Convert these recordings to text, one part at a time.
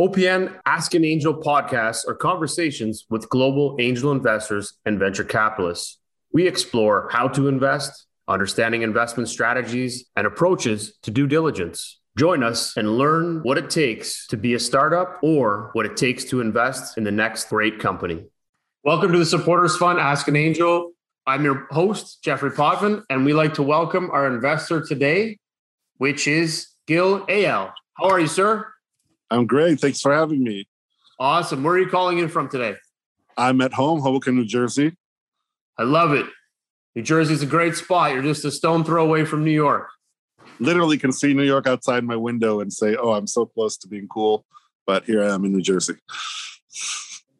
OPN Ask an Angel podcasts are conversations with global angel investors and venture capitalists. We explore how to invest, understanding investment strategies, and approaches to due diligence. Join us and learn what it takes to be a startup or what it takes to invest in the next great company. Welcome to the Supporters Fund Ask an Angel. I'm your host, Jeffrey Potvin, and we like to welcome our investor today, which is Gil Eyal. How are you, sir? I'm great. Thanks for having me. Awesome. Where are you calling in from today? I'm at home, Hoboken, New Jersey. I love it. New Jersey's a great spot. You're just a stone throw away from New York. Literally can see New York outside my window and say, "Oh, I'm so close to being cool," but here I am in New Jersey.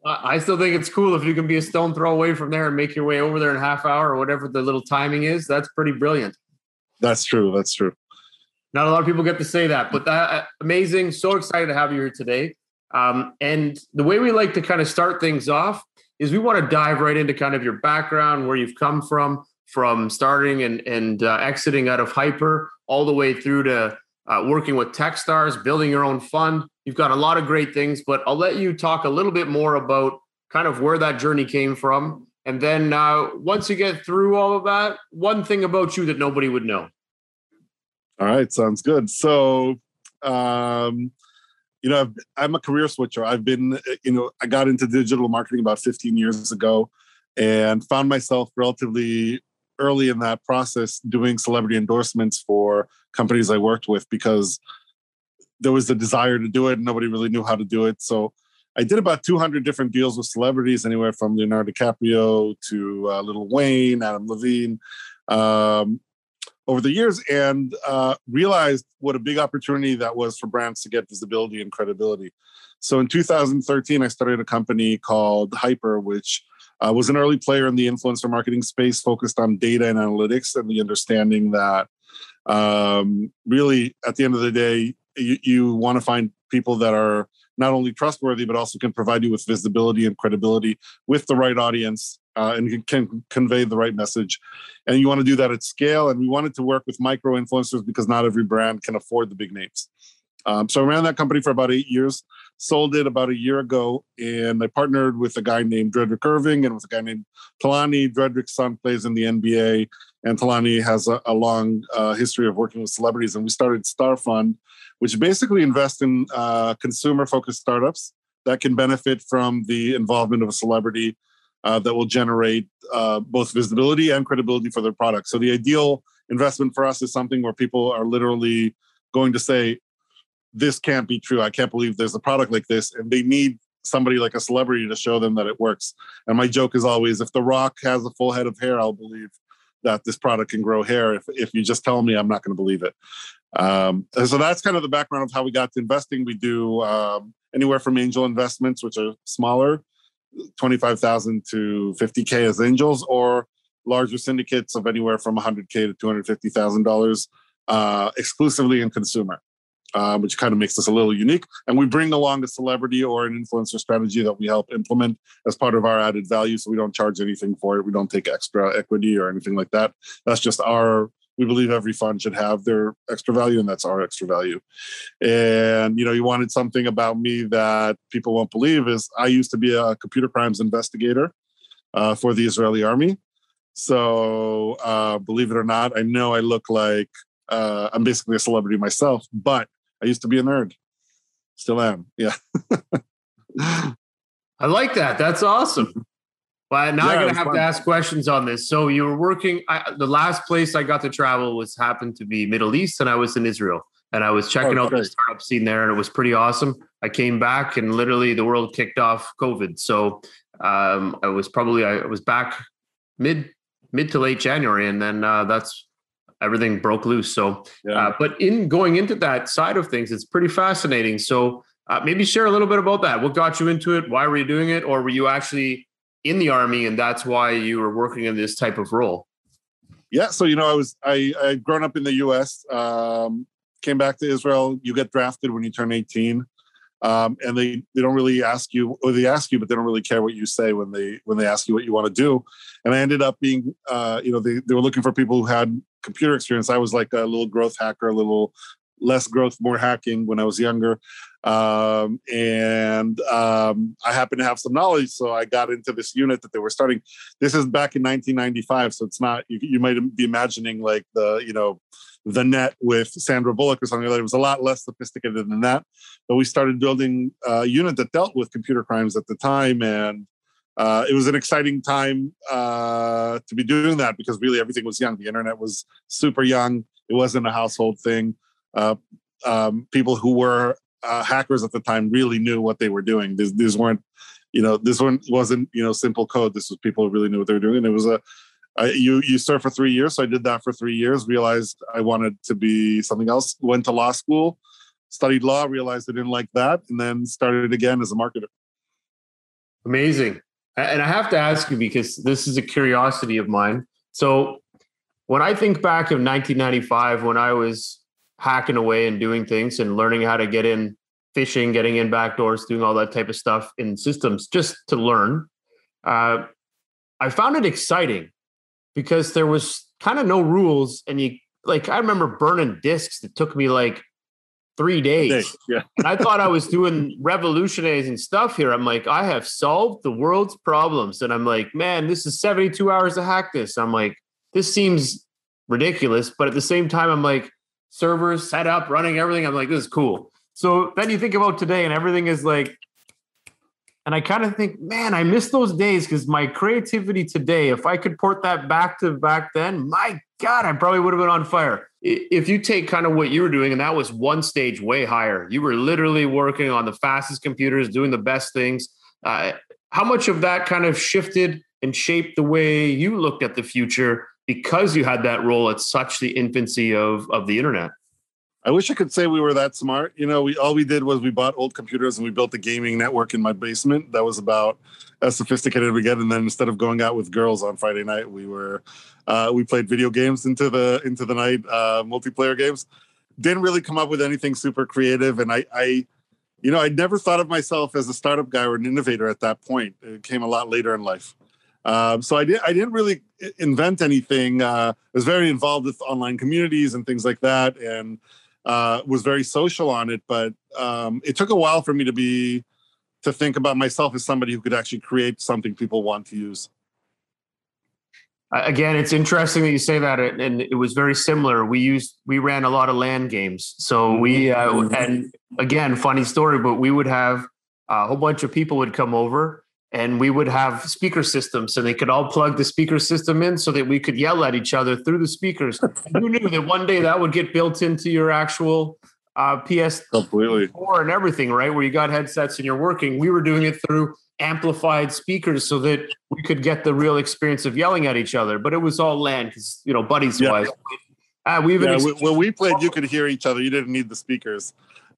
I still think it's cool if you can be a stone throw away from there and make your way over there in a half hour or whatever the little timing is. That's pretty brilliant. That's true. That's true. Not a lot of people get to say that, but that uh, amazing. So excited to have you here today. Um, and the way we like to kind of start things off is we want to dive right into kind of your background, where you've come from, from starting and and uh, exiting out of Hyper, all the way through to uh, working with TechStars, building your own fund. You've got a lot of great things, but I'll let you talk a little bit more about kind of where that journey came from. And then uh, once you get through all of that, one thing about you that nobody would know. All right, sounds good. So, um, you know, i am a career switcher. I've been, you know, I got into digital marketing about 15 years ago and found myself relatively early in that process doing celebrity endorsements for companies I worked with because there was the desire to do it and nobody really knew how to do it. So I did about 200 different deals with celebrities, anywhere from Leonardo DiCaprio to uh, Lil Wayne, Adam Levine. Um, over the years and uh, realized what a big opportunity that was for brands to get visibility and credibility. So in 2013, I started a company called Hyper, which uh, was an early player in the influencer marketing space, focused on data and analytics and the understanding that um, really, at the end of the day, you, you want to find people that are not only trustworthy but also can provide you with visibility and credibility with the right audience uh, and can convey the right message. And you want to do that at scale. And we wanted to work with micro influencers because not every brand can afford the big names. Um, so I ran that company for about eight years, sold it about a year ago, and I partnered with a guy named Drederick Irving and with a guy named Talani. Drederick's son plays in the NBA, and Talani has a, a long uh, history of working with celebrities. And we started Star Fund, which basically invests in uh, consumer-focused startups that can benefit from the involvement of a celebrity uh, that will generate uh, both visibility and credibility for their product. So the ideal investment for us is something where people are literally going to say, "This can't be true. I can't believe there's a product like this," and they need somebody like a celebrity to show them that it works. And my joke is always, if The Rock has a full head of hair, I'll believe that this product can grow hair. If if you just tell me, I'm not going to believe it. Um, so that's kind of the background of how we got to investing. We do um, anywhere from angel investments, which are smaller, 25,000 to 50K as angels or larger syndicates of anywhere from 100K to $250,000 uh, exclusively in consumer, uh, which kind of makes us a little unique. And we bring along a celebrity or an influencer strategy that we help implement as part of our added value. So we don't charge anything for it. We don't take extra equity or anything like that. That's just our we believe every fund should have their extra value and that's our extra value. And you know you wanted something about me that people won't believe is i used to be a computer crimes investigator uh, for the israeli army. So uh, believe it or not i know i look like uh, i'm basically a celebrity myself but i used to be a nerd. Still am yeah. I like that. That's awesome but now yeah, I'm gonna have fun. to ask questions on this. So you were working. I, the last place I got to travel was happened to be Middle East, and I was in Israel, and I was checking oh, out the startup scene there, and it was pretty awesome. I came back, and literally the world kicked off COVID. So um, I was probably I was back mid mid to late January, and then uh, that's everything broke loose. So, yeah. uh, but in going into that side of things, it's pretty fascinating. So uh, maybe share a little bit about that. What got you into it? Why were you doing it? Or were you actually in the army and that's why you were working in this type of role. Yeah so you know i was i i'd grown up in the us um, came back to israel. You get drafted when you turn 18 um, and they they don't really ask you or they ask you but they don't really care what you say when they when they ask you what you want to do. And i ended up being uh, you know they, they were looking for people who had computer experience. I was like a little growth hacker a little less growth, more hacking when I was younger. Um, and um, I happened to have some knowledge, so I got into this unit that they were starting. This is back in 1995, so it's not you, you might be imagining like the you know the net with Sandra Bullock or something like that. It was a lot less sophisticated than that. But we started building a unit that dealt with computer crimes at the time, and uh, it was an exciting time uh, to be doing that because really everything was young. The internet was super young. It wasn't a household thing. Uh, um, people who were uh, hackers at the time really knew what they were doing. These, these weren't, you know, this one wasn't, you know, simple code. This was people who really knew what they were doing. And it was a, I, you you served for three years, so I did that for three years. Realized I wanted to be something else. Went to law school, studied law. Realized I didn't like that, and then started again as a marketer. Amazing. And I have to ask you because this is a curiosity of mine. So when I think back of 1995, when I was hacking away and doing things and learning how to get in phishing, getting in backdoors, doing all that type of stuff in systems just to learn, uh, I found it exciting because there was kind of no rules. And you like, I remember burning discs that took me like three days. Yeah. I thought I was doing revolutionizing stuff here. I'm like, I have solved the world's problems. And I'm like, man, this is 72 hours to hack this. I'm like, this seems ridiculous. But at the same time, I'm like, servers set up, running everything. I'm like, this is cool. So then you think about today and everything is like, and I kind of think, man, I miss those days because my creativity today, if I could port that back to back then, my God, I probably would have been on fire. If you take kind of what you were doing, and that was one stage way higher, you were literally working on the fastest computers, doing the best things. Uh, how much of that kind of shifted and shaped the way you looked at the future because you had that role at such the infancy of, of the internet? I wish I could say we were that smart. You know, we all we did was we bought old computers and we built a gaming network in my basement. That was about as sophisticated as we get. And then instead of going out with girls on Friday night, we were uh, we played video games into the into the night, uh, multiplayer games. Didn't really come up with anything super creative, and I, I, you know, I never thought of myself as a startup guy or an innovator at that point. It came a lot later in life. Um, so I did. I didn't really invent anything. Uh, I was very involved with online communities and things like that, and uh, was very social on it, but um, it took a while for me to be to think about myself as somebody who could actually create something people want to use. Again, it's interesting that you say that, and it was very similar. We used we ran a lot of LAN games, so we uh, and again, funny story, but we would have a whole bunch of people would come over and we would have speaker systems so they could all plug the speaker system in so that we could yell at each other through the speakers. Who knew that one day that would get built into your actual uh, PS completely and everything, right? Where you got headsets and you're working. We were doing it through amplified speakers so that we could get the real experience of yelling at each other. But it was all LAN because you know buddies yeah. wise. Uh, we even yeah, when we played, you could hear each other. You didn't need the speakers.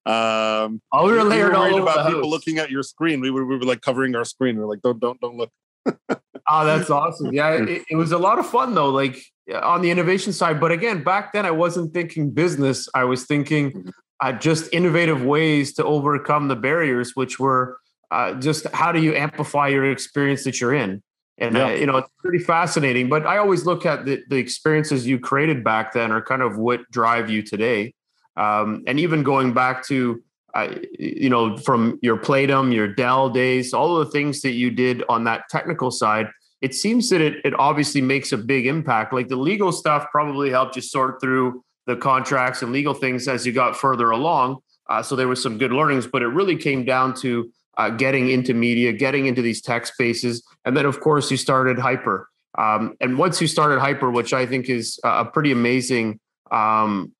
Um, oh, we were layered we were all about people looking at your screen. We were, we were like covering our screen. We are like, don't, don't, don't look. oh, that's awesome. Yeah, it, it, was a lot of fun though, like on the innovation side. But again, back then I wasn't thinking business. I was thinking mm-hmm. uh, just innovative ways to overcome the barriers, which were uh, just how do you amplify your experience that you're in. And yeah. uh, you know, it's pretty fascinating. But I always look at the, the experiences you created back then are kind of what drive you today. Um, and even going back to, uh, you know, from your Playdom, your Dell days, all of the things that you did on that technical side, it seems that it, it obviously makes a big impact. Like the legal stuff probably helped you sort through the contracts and legal things as you got further along. Uh, so there was some good learnings, but it really came down to uh, getting into media, getting into these tech spaces. And then, of course, you started Hyper. Um, and once you started Hyper, which I think is a pretty amazing um,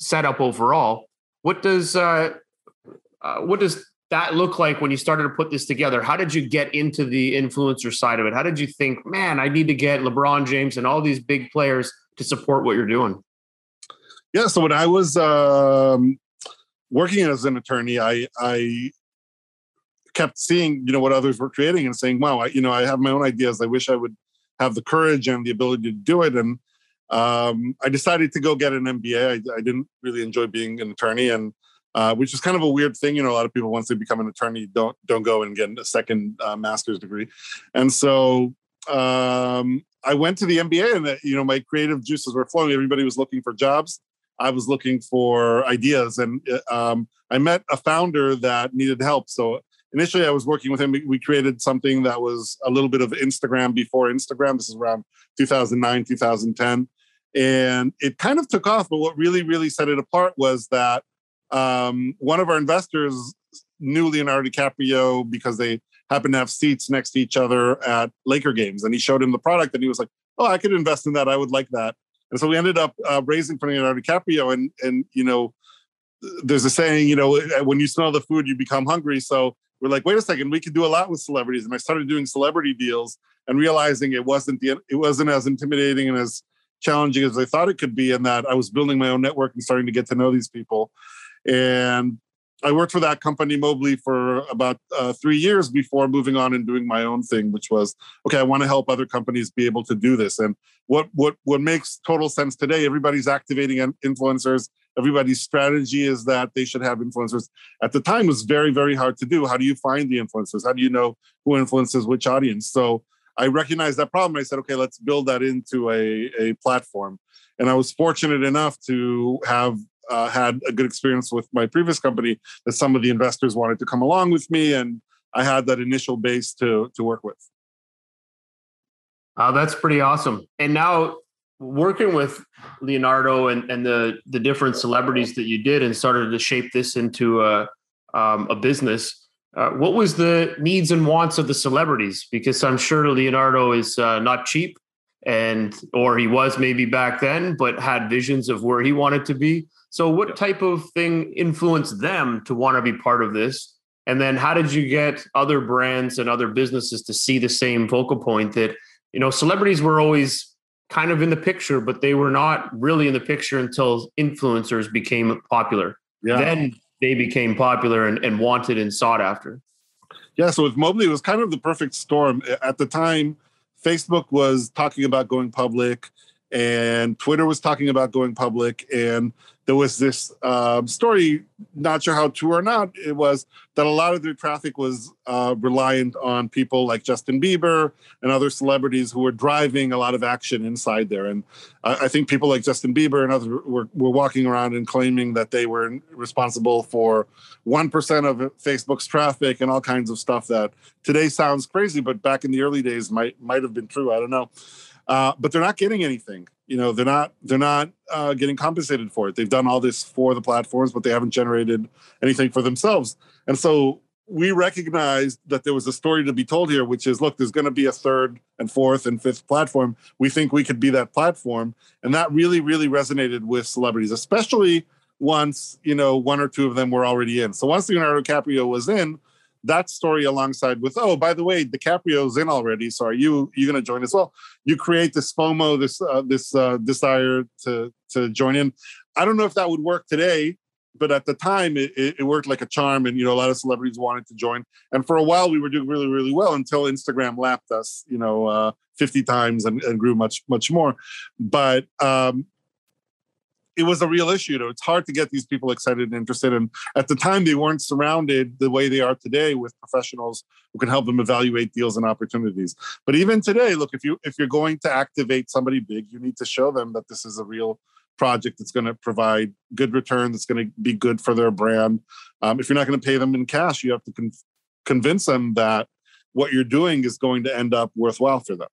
setup overall. What does uh, uh, what does that look like when you started to put this together? How did you get into the influencer side of it? How did you think, man, I need to get LeBron James and all these big players to support what you're doing? Yeah. So when I was um, working as an attorney, I I kept seeing you know what others were creating and saying, wow, I, you know, I have my own ideas. I wish I would have the courage and the ability to do it. And um, I decided to go get an MBA. I, I didn't really enjoy being an attorney, and uh, which is kind of a weird thing. You know, a lot of people once they become an attorney don't don't go and get a second uh, master's degree, and so um, I went to the MBA, and uh, you know, my creative juices were flowing. Everybody was looking for jobs. I was looking for ideas, and um, I met a founder that needed help. So initially, I was working with him. We created something that was a little bit of Instagram before Instagram. This is around 2009, 2010, and it kind of took off. But what really, really set it apart was that um, one of our investors knew Leonardo DiCaprio because they happened to have seats next to each other at Laker games, and he showed him the product, and he was like, "Oh, I could invest in that. I would like that." And so we ended up uh, raising for Leonardo DiCaprio, and and you know, there's a saying, you know, when you smell the food, you become hungry. So we're like, wait a second, we could do a lot with celebrities, and I started doing celebrity deals and realizing it wasn't the it wasn't as intimidating and as challenging as I thought it could be, in that I was building my own network and starting to get to know these people. And I worked for that company, Mobli, for about uh, three years before moving on and doing my own thing, which was okay. I want to help other companies be able to do this. And what what what makes total sense today? Everybody's activating influencers. Everybody's strategy is that they should have influencers. At the time, was very very hard to do. How do you find the influencers? How do you know who influences which audience? So I recognized that problem. I said, okay, let's build that into a a platform. And I was fortunate enough to have uh, had a good experience with my previous company that some of the investors wanted to come along with me and i had that initial base to to work with uh, that's pretty awesome and now working with leonardo and, and the the different celebrities that you did and started to shape this into a, um, a business uh, what was the needs and wants of the celebrities because i'm sure leonardo is uh, not cheap and or he was maybe back then but had visions of where he wanted to be so, what type of thing influenced them to want to be part of this? And then, how did you get other brands and other businesses to see the same focal point that, you know, celebrities were always kind of in the picture, but they were not really in the picture until influencers became popular. Yeah. Then they became popular and, and wanted and sought after. Yeah. So, with Mobli, it was kind of the perfect storm. At the time, Facebook was talking about going public and Twitter was talking about going public. And there was this um, story, not sure how true or not, it was that a lot of their traffic was uh, reliant on people like Justin Bieber and other celebrities who were driving a lot of action inside there. And I think people like Justin Bieber and others were, were walking around and claiming that they were responsible for 1% of Facebook's traffic and all kinds of stuff that today sounds crazy, but back in the early days might, might have been true. I don't know. Uh, but they're not getting anything. You know, they're not they're not uh, getting compensated for it. They've done all this for the platforms, but they haven't generated anything for themselves. And so we recognized that there was a story to be told here, which is look, there's going to be a third and fourth and fifth platform. We think we could be that platform, and that really, really resonated with celebrities, especially once you know one or two of them were already in. So once Leonardo DiCaprio was in, that story alongside with oh by the way DiCaprio's in already so are you you going to join as well? You create this FOMO this uh, this uh, desire to to join in. I don't know if that would work today but at the time it, it, worked like a charm and you know a lot of celebrities wanted to join. And for a while we were doing really really well until Instagram lapped us you know uh, 50 times and, and grew much much more. But um, it was a real issue. It's hard to get these people excited and interested. And at the time, they weren't surrounded the way they are today with professionals who can help them evaluate deals and opportunities. But even today, look, if you if you're going to activate somebody big, you need to show them that this is a real project that's going to provide good return, that's going to be good for their brand. Um, if you're not going to pay them in cash, you have to con- convince them that what you're doing is going to end up worthwhile for them.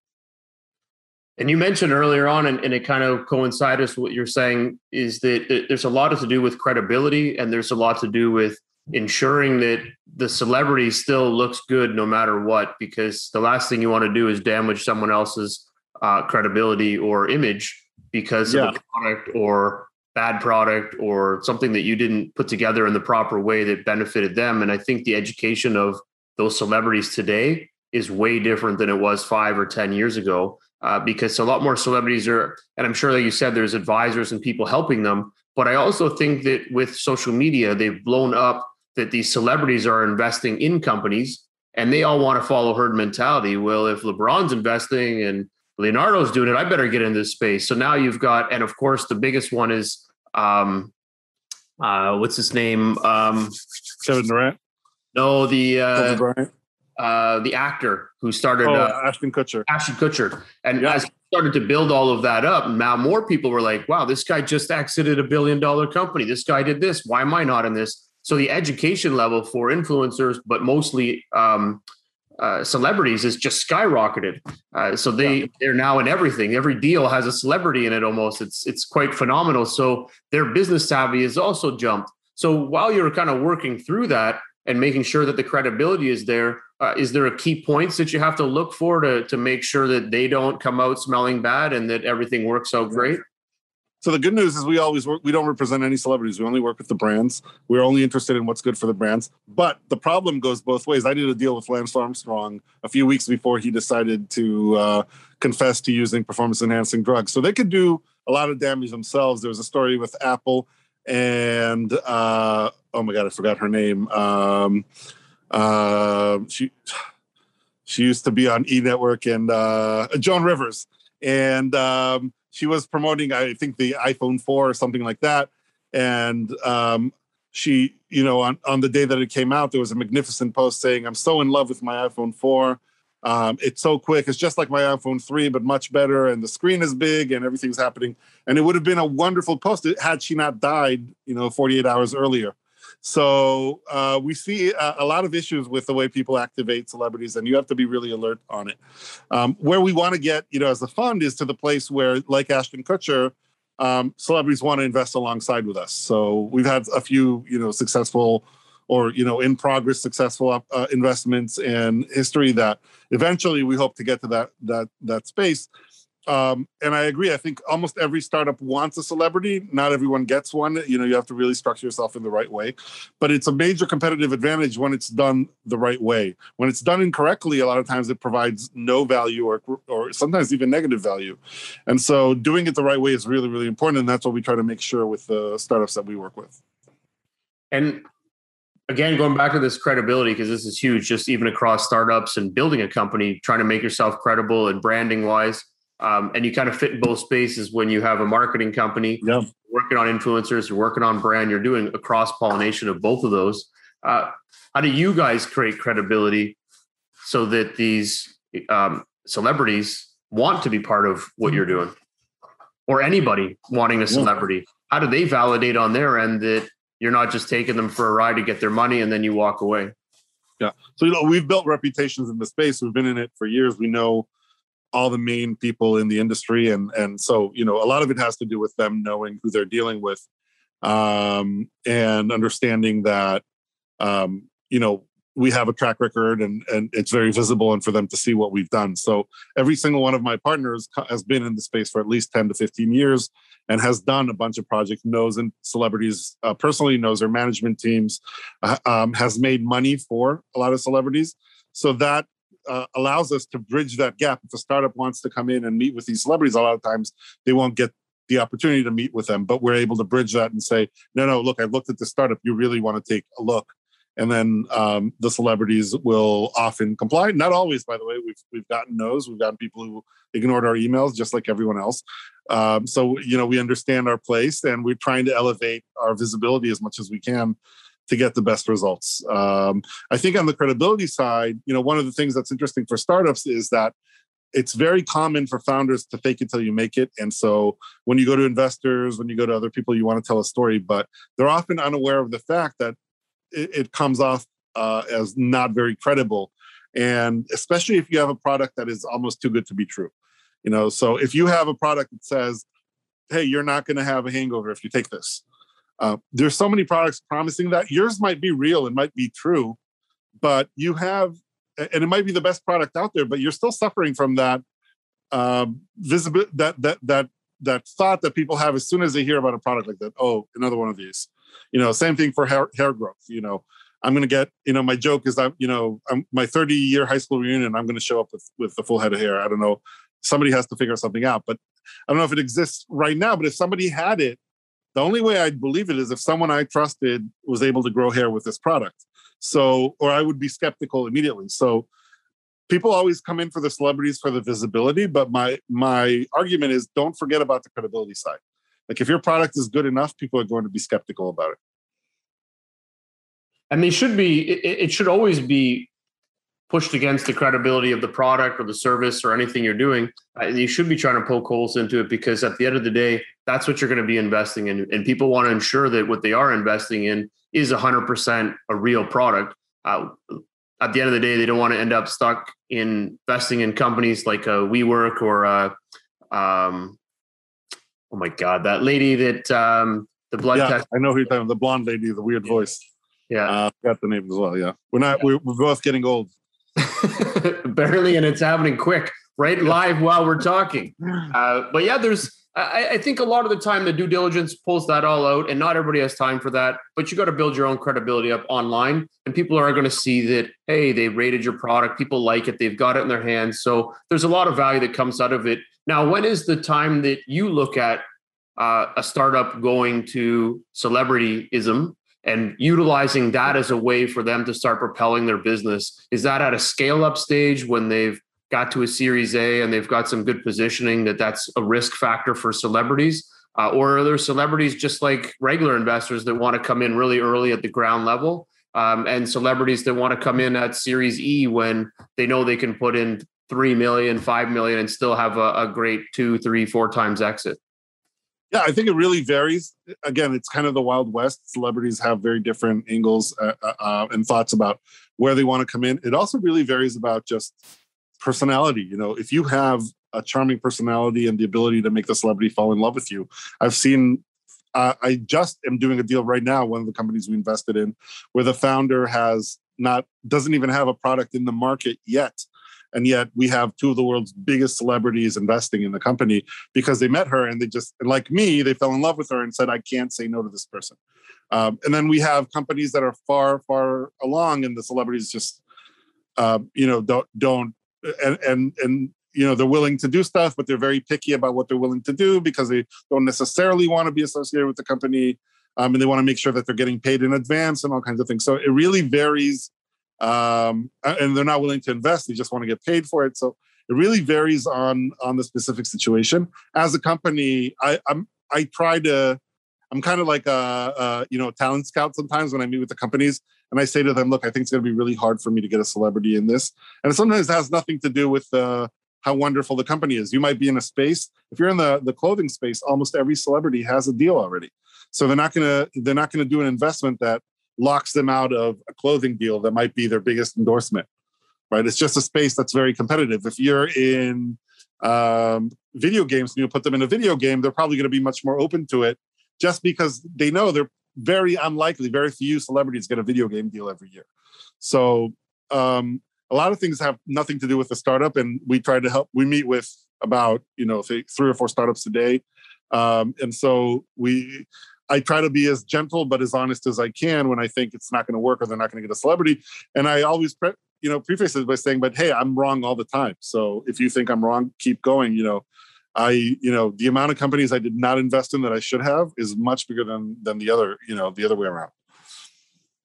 And you mentioned earlier on, and, and, it kind of coincides with what you're saying, is that there's a lot to do with credibility and there's a lot to do with ensuring that the celebrity still looks good no matter what, because the last thing you want to do is damage someone else's uh, credibility or image because yeah. of a product or bad product or something that you didn't put together in the proper way that benefited them. And I think the education of those celebrities today is way different than it was five or 10 years ago uh, because a lot more celebrities are, and I'm sure, like you said, there's advisors and people helping them. But I also think that with social media, they've blown up that these celebrities are investing in companies and they all want to follow herd mentality. Well, if LeBron's investing and Leonardo's doing it, I better get in this space. So now you've got, and of course, the biggest one is, um, uh, what's his name? Um, Kevin Durant. No, the uh, uh, the actor who started oh, uh, Ashton Kutcher. Ashton Kutcher, and yeah. as started to build all of that up. Now more people were like, wow, this guy just exited a billion dollar company. This guy did this. Why am I not in this? So the education level for influencers, but mostly um, uh, celebrities, is just skyrocketed. Uh, so they yeah. they're now in everything. Every deal has a celebrity in it. Almost, it's it's quite phenomenal. So their business savvy has also jumped. So while you're kind of working through that and making sure that the credibility is there, uh, is there a key points that you have to look for to to make sure that they don't come out smelling bad and that everything works out great? So the good news is we always work. We don't represent any celebrities. We only work with the brands. We're only interested in what's good for the brands. But the problem goes both ways. I did a deal with Lance Armstrong a few weeks before he decided to uh, confess to using performance enhancing drugs. So they could do a lot of damage themselves. There was a story with Apple and uh, oh my god, I forgot her name. Um, uh, she she used to be on E Network and uh, Joan Rivers and. Um, she was promoting, I think, the iPhone 4 or something like that. And um, she, you know, on, on the day that it came out, there was a magnificent post saying, I'm so in love with my iPhone 4. Um, it's so quick. It's just like my iPhone 3, but much better. And the screen is big and everything's happening. And it would have been a wonderful post had she not died, you know, 48 hours earlier. So uh, we see a, a, lot of issues with the way people activate celebrities, and you have to be really alert on it. Um, where we want to get, you know, as a fund is to the place where, like Ashton Kutcher, um, celebrities want to invest alongside with us. So we've had a few, you know, successful or you know in progress successful uh, investments in history that eventually we hope to get to that that that space um, and I agree. I think almost every startup wants a celebrity. Not everyone gets one. You know, you have to really structure yourself in the right way. But it's a major competitive advantage when it's done the right way. When it's done incorrectly, a lot of times it provides no value or or sometimes even negative value. And so, doing it the right way is really really important. And that's what we try to make sure with the startups that we work with. And again going back to this credibility because this is huge just even across startups and building a company trying to make yourself credible and branding wise um, and you kind of fit in both spaces when you have a marketing company yeah. working on influencers, you're working on brand, you're doing a cross pollination of both of those. Uh, how do you guys create credibility so that these um, celebrities want to be part of what you're doing, or anybody wanting a celebrity? How do they validate on their end that you're not just taking them for a ride to get their money and then you walk away? Yeah. So you know, we've built reputations in the space. We've been in it for years. We know all the main people in the industry and and so you know a lot of it has to do with them knowing who they're dealing with um, and understanding that um, you know we have a track record and and it's very visible and for them to see what we've done. So every single one of my partners has been in the space for at least 10 to 15 years and has done a bunch of projects knows and celebrities uh, personally knows their management teams uh, um, has made money for a lot of celebrities. So that uh, allows us to bridge that gap. If a startup wants to come in and meet with these celebrities, a lot of times they won't get the opportunity to meet with them, but we're able to bridge that and say, no, no, look, I've looked at the startup. You really want to take a look. And then um, the celebrities will often comply. Not always, by the way. We've we've gotten no's. We've gotten people who ignored our emails, just like everyone else. Um, so you know, we understand our place, and we're trying to elevate our visibility as much as we can to get the best results. Um, I think on the credibility side, you know, one of the things that's interesting for startups is that it's very common for founders to fake it till you make it. And so when you go to investors, when you go to other people, you want to tell a story, but they're often unaware of the fact that it, it comes off uh, as not very credible. And especially if you have a product that is almost too good to be true. You know, so if you have a product that says, hey, you're not going to have a hangover if you take this uh, there's so many products promising that yours might be real, and might be true, but you have, and it might be the best product out there, but you're still suffering from that um, visible that that that that thought that people have as soon as they hear about a product like that. Oh, another one of these. You know, same thing for hair hair growth. You know, I'm going to get. You know, my joke is that you know, I'm, my 30 year high school reunion. I'm going to show up with with a full head of hair. I don't know. Somebody has to figure something out, but I don't know if it exists right now. But if somebody had it the only way I'd believe it is if someone I trusted was able to grow hair with this product. So, or I would be skeptical immediately. So, people always come in for the celebrities for the visibility, but my my argument is don't forget about the credibility side. Like if your product is good enough, people are going to be skeptical about it. And they should be. It, it should always be pushed against the credibility of the product or the service or anything you're doing, uh, you should be trying to poke holes into it because at the end of the day, that's what you're going to be investing in. And people want to ensure that what they are investing in is 100% a real product. Uh, at the end of the day, they don't want to end up stuck in investing in companies like a WeWork or a, um, oh my God, that lady that um, the blood yeah, test. I know who you're talking about, the blonde lady, the weird voice. Yeah. Uh, got the name as well. Yeah. We're not, we're, we're both getting old. Barely, and it's happening quick, right? Live while we're talking. Uh, but yeah, there's, I, I, think a lot of the time the due diligence pulls that all out, and not everybody has time for that. But you got to build your own credibility up online, and people are going to see that, hey, they rated your product, people like it, they've got it in their hands. So there's a lot of value that comes out of it. Now, when is the time that you look at uh, a startup going to celebrityism and utilizing that as a way for them to start propelling their business. Is that at a scale up stage when they've got to a series a and they've got some good positioning that that's a risk factor for celebrities? Uh, or are there celebrities just like regular investors that want to come in really early at the ground level um, and celebrities that want to come in at series e when they know they can put in 3 million 5 million and still have a, a great two three four times exit yeah, I think it really varies. Again, it's kind of the Wild West. Celebrities have very different angles uh, uh, uh and thoughts about where they want to come in. It also really varies about just personality. You know, if you have a charming personality and the ability to make the celebrity fall in love with you, I've seen. Uh, I just am doing a deal right now. One of the companies we invested in, where the founder has not doesn't even have a product in the market yet, and yet we have two of the world's biggest celebrities investing in the company because they met her and they just like me they fell in love with her and said i can't say no to this person. Um, and then we have companies that are far far along and the celebrities just uh, you know don't don't and and and you know they're willing to do stuff but they're very picky about what they're willing to do because they don't necessarily want to be associated with the company um, and they want to make sure that they're getting paid in advance and all kinds of things. So it really varies um, and they're not willing to invest. They just want to get paid for it. So it really varies on on the specific situation. As a company, I, I'm I try to. I'm kind of like a, a you know talent scout sometimes when I meet with the companies, and I say to them, "Look, I think it's going to be really hard for me to get a celebrity in this." And sometimes it has nothing to do with uh, how wonderful the company is. You might be in a space. If you're in the the clothing space, almost every celebrity has a deal already. So they're not gonna they're not gonna do an investment that locks them out of a clothing deal that might be their biggest endorsement right? It's just a space that's very competitive. If you're in um, video games and you put them in a video game they're probably going to be much more open to it just because they know they're very unlikely very few celebrities get a video game deal every year. So um, a lot of things have nothing to do with the startup and we try to help we meet with about you know three or four startups a day. Um, and so we I try to be as gentle but as honest as I can when I think it's not going to work or they're not going to get a celebrity. And I always, pre- you know, preface it by saying, "But hey, I'm wrong all the time. So if you think I'm wrong, keep going." You know, I, you know, the amount of companies I did not invest in that I should have is much bigger than than the other, you know, the other way around.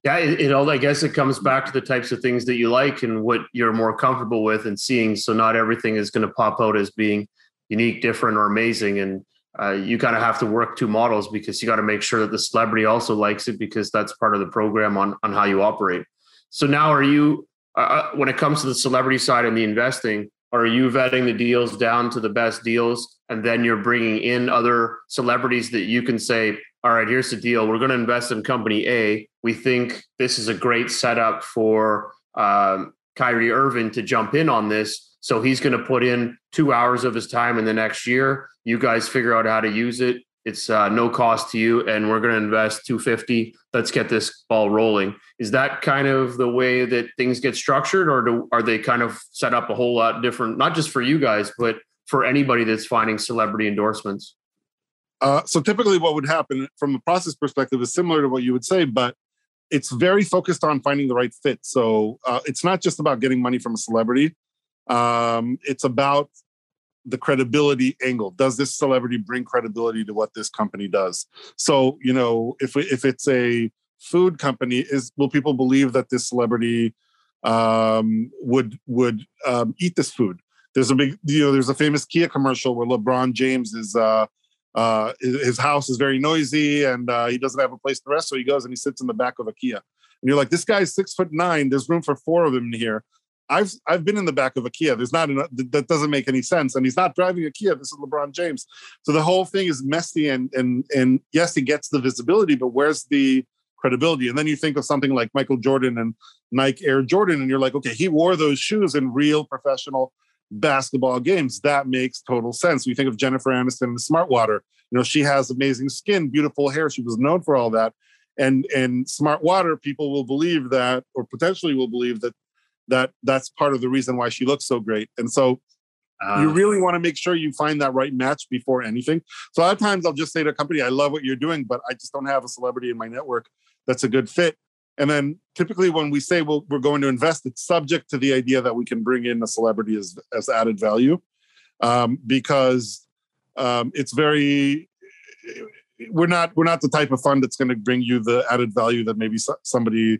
Yeah, it, it all. I guess it comes back to the types of things that you like and what you're more comfortable with and seeing. So not everything is going to pop out as being unique, different, or amazing. And uh, you kind of have to work two models because you got to make sure that the celebrity also likes it because that's part of the program on on how you operate. So now, are you uh, uh, when it comes to the celebrity side and the investing? Are you vetting the deals down to the best deals, and then you're bringing in other celebrities that you can say, "All right, here's the deal. We're going to invest in company A. We think this is a great setup for um, Kyrie Irving to jump in on this." So he's going to put in two hours of his time in the next year. You guys figure out how to use it. It's uh, no cost to you, and we're going to invest 250. Let's get this ball rolling. Is that kind of the way that things get structured, or do, are they kind of set up a whole lot different? Not just for you guys, but for anybody that's finding celebrity endorsements. Uh, so typically, what would happen from a process perspective is similar to what you would say, but it's very focused on finding the right fit. So uh, it's not just about getting money from a celebrity. Um, it's about the credibility angle. Does this celebrity bring credibility to what this company does? So, you know, if if it's a food company, is will people believe that this celebrity um, would would um, eat this food? There's a big, you know, there's a famous Kia commercial where LeBron James is. Uh, uh, his house is very noisy and uh, he doesn't have a place to rest. So he goes and he sits in the back of a Kia. And you're like, this guy's six foot nine. There's room for four of them in here I've I've been in the back of a Kia. There's not enough, that doesn't make any sense. And he's not driving a Kia. This is LeBron James. So the whole thing is messy and and and yes, he gets the visibility, but where's the credibility? And then you think of something like Michael Jordan and Nike Air Jordan, and you're like, okay, he wore those shoes in real professional basketball games. That makes total sense. You think of Jennifer Aniston and Smart Water. You know, she has amazing skin, beautiful hair. She was known for all that. And and Smart Water, people will believe that, or potentially will believe that that that's part of the reason why she looks so great. And so uh, you really want to make sure you find that right match before anything. So a lot of times I'll just say to a company, I love what you're doing, but I just don't have a celebrity in my network that's a good fit. And then typically when we say well, we're going to invest, it's subject to the idea that we can bring in a celebrity as, as added value um, because um, it's very we're not we're not the type of fund that's going to bring you the added value that maybe somebody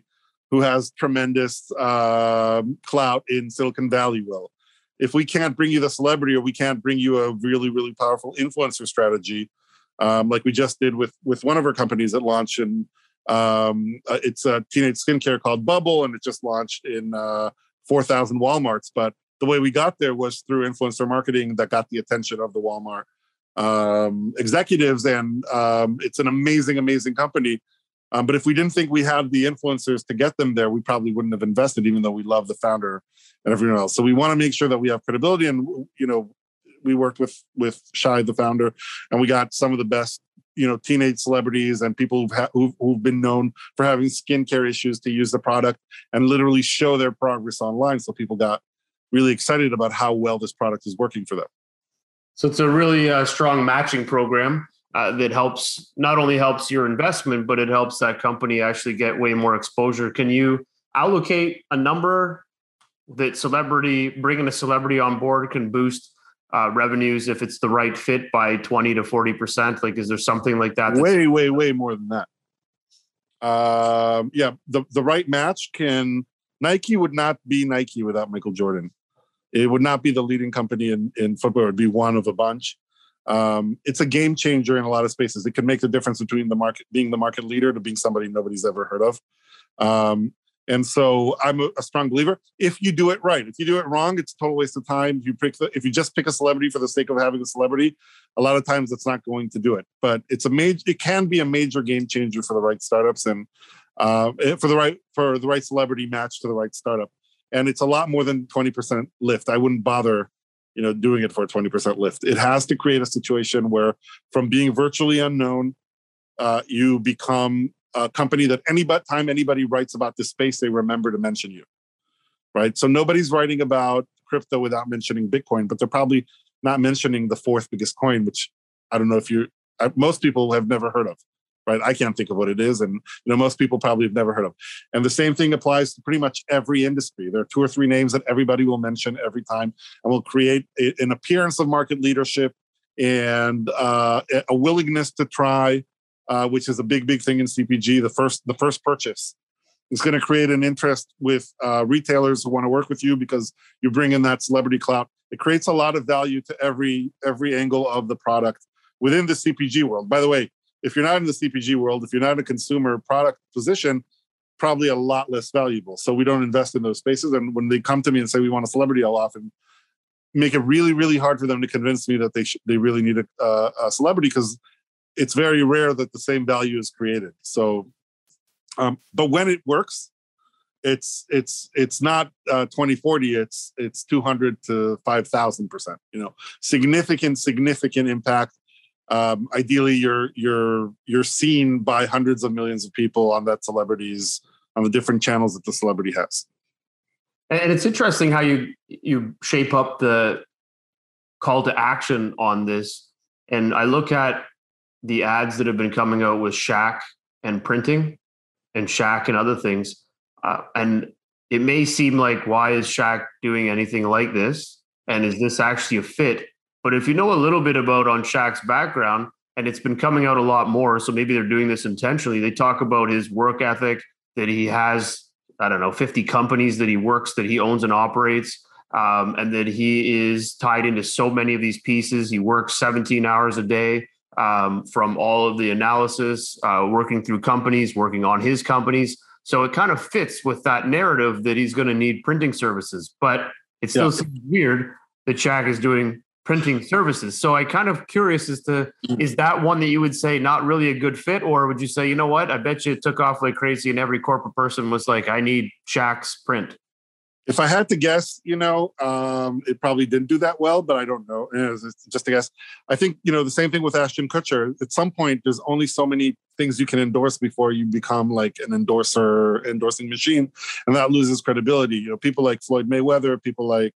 who has tremendous um, clout in Silicon Valley will. If we can't bring you the celebrity or we can't bring you a really really powerful influencer strategy, um, like we just did with with one of our companies that launched in um, uh, it's a teenage skincare called Bubble, and it just launched in uh, 4,000 WalMarts. But the way we got there was through influencer marketing that got the attention of the Walmart um, executives, and um, it's an amazing, amazing company. Um, but if we didn't think we had the influencers to get them there, we probably wouldn't have invested, even though we love the founder and everyone else. So we want to make sure that we have credibility, and you know, we worked with with Shai, the founder, and we got some of the best you know teenage celebrities and people who've, ha- who've, who've been known for having skincare issues to use the product and literally show their progress online. So people got really excited about how well this product is working for them. So it's a really uh, strong matching program uh, that helps not only helps your investment but it helps that company actually get way more exposure can you allocate a number that celebrity bringing a celebrity on board can boost uh, revenues if it's the right fit by 20 to 40%? Like, is there something like that? Way, way, way more than that. Um, yeah, the, the right match can, Nike would not be Nike without Michael Jordan. It would not be the leading company in, in football. It would be one of a bunch. Um, it's a game changer in a lot of spaces. It can make the difference between the market being the market leader to being somebody nobody's ever heard of. Um, and so I'm a, strong believer. If you do it right, if you do it wrong, it's a total waste of time. If you pick the, if you just pick a celebrity for the sake of having a celebrity, a lot of times it's not going to do it. But it's a major. It can be a major game changer for the right startups and uh, eh, for the right for the right celebrity match to the right startup. And it's a lot more than twenty percent lift. I wouldn't bother, you know, doing it for a twenty percent lift. It has to create a situation where, from being virtually unknown, uh, you become a company that any time anybody writes about this space, they remember to mention you, right? So nobody's writing about crypto without mentioning Bitcoin, but they're probably not mentioning the fourth biggest coin, which I don't know if you, most people have never heard of, right? I can't think of what it is, and you know most people probably have never heard of. And the same thing applies to pretty much every industry. There are two or three names that everybody will mention every time, and will create a, an appearance of market leadership and uh, a willingness to try uh, which is a big, big thing in CPG. The first, the first purchase is going to create an interest with uh, retailers who want to work with you because you bring in that celebrity clout. It creates a lot of value to every every angle of the product within the CPG world. By the way, if you're not in the CPG world, if you're not in a consumer product position, probably a lot less valuable. So we don't invest in those spaces. And when they come to me and say we want a celebrity, I'll often make it really, really hard for them to convince me that they sh- they really need a, uh, a celebrity because it's very rare that the same value is created. So, um, but when it works, it's it's it's not uh, 2040 it's it's 200 to 5000 percent you know significant significant impact um, ideally you're you're you're seen by hundreds of millions of people on that celebrities on the different channels that the celebrity has and it's interesting how you you shape up the call to action on this and i look at the ads that have been coming out with Shaq and printing and Shaq and other things. Uh, and it may seem like, why is Shaq doing anything like this? And is this actually a fit? But if you know a little bit about on Shaq's background, and it's been coming out a lot more, so maybe they're doing this intentionally. They talk about his work ethic, that he has, I don't know, 50 companies that he works, that he owns and operates. Um, and that he is tied into so many of these pieces. He works 17 hours a day um, from all of the analysis, uh, working through companies, working on his companies. So it kind of fits with that narrative that he's going to need printing services. But it still yeah. seems weird that Shaq is doing printing services. So I kind of curious as to mm. is that one that you would say not really a good fit, or would you say, you know what, I bet you it took off like crazy and every corporate person was like, I need Shaq's print. If I had to guess, you know, um, it probably didn't do that well, but I don't know. It's just a guess. I think, you know, the same thing with Ashton Kutcher. At some point, there's only so many things you can endorse before you become like an endorser, endorsing machine, and that loses credibility. You know, people like Floyd Mayweather, people like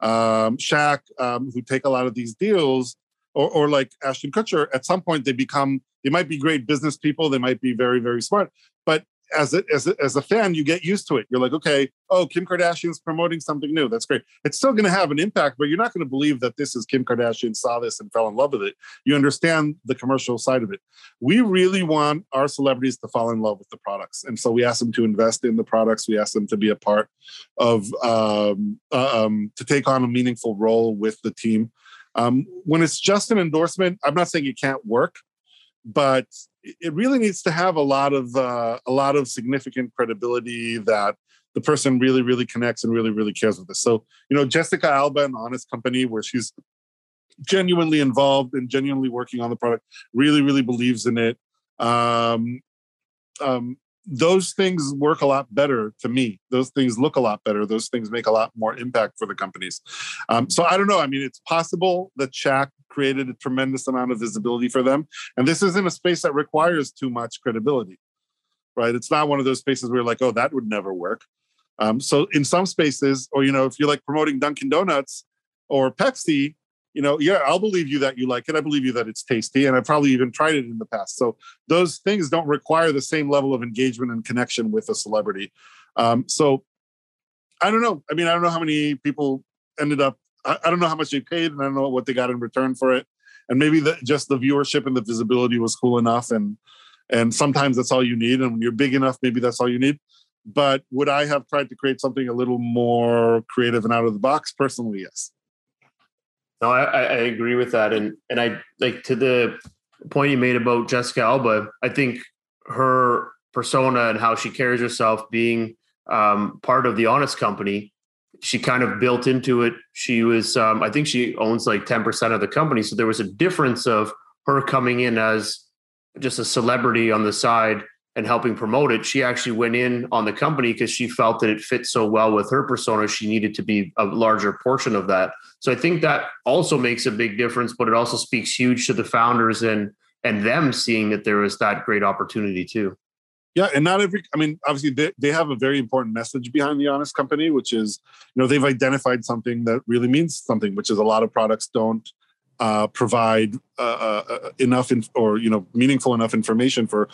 um, Shaq, um, who take a lot of these deals, or, or like Ashton Kutcher, at some point they become, they might be great business people, they might be very, very smart, but as a, as a, as a fan, you get used to it. You're like, okay, oh, Kim Kardashian's promoting something new. That's great. It's still going to have an impact, but you're not going to believe that this is Kim Kardashian saw this and fell in love with it. You understand the commercial side of it. We really want our celebrities to fall in love with the products, and so we ask them to invest in the products. We ask them to be a part of um, uh, um, to take on a meaningful role with the team. Um, when it's just an endorsement, I'm not saying it can't work, but it really needs to have a lot of uh, a lot of significant credibility that the person really really connects and really really cares with this so you know jessica alba and honest company where she's genuinely involved and genuinely working on the product really really believes in it. Um, um, those things work a lot better to me. Those things look a lot better. Those things make a lot more impact for the companies. Um, so I don't know. I mean, it's possible that Shaq created a tremendous amount of visibility for them, and this isn't a space that requires too much credibility, right? It's not one of those spaces where you're like, oh, that would never work. Um, so in some spaces, or you know, if you're like promoting Dunkin' Donuts or Pepsi, you know, yeah, I'll believe you that you like it. I believe you that it's tasty, and I've probably even tried it in the past. So those things don't require the same level of engagement and connection with a celebrity. Um, so I don't know. I mean, I don't know how many people ended up. I, I, don't know how much they paid, and I don't know what they got in return for it. And maybe the, just the viewership and the visibility was cool enough, and and sometimes that's all you need. And when you're big enough, maybe that's all you need. But would I have tried to create something a little more creative and out of the box? Personally, yes. No, I, I agree with that, and and I like to the point you made about Jessica Alba. I think her persona and how she carries herself, being um, part of the Honest Company, she kind of built into it. She was, um, I think, she owns like ten percent of the company, so there was a difference of her coming in as just a celebrity on the side and helping promote it, she actually went in on the company because she felt that it fit so well with her persona. She needed to be a larger portion of that. So I think that also makes a big difference, but it also speaks huge to the founders and and them seeing that there was that great opportunity too. Yeah, and not every. I mean, obviously, they, they have a very important message behind the Honest Company, which is, you know, they've identified something that really means something, which is a lot of products don't uh, provide uh, uh, enough in, or you know meaningful enough information for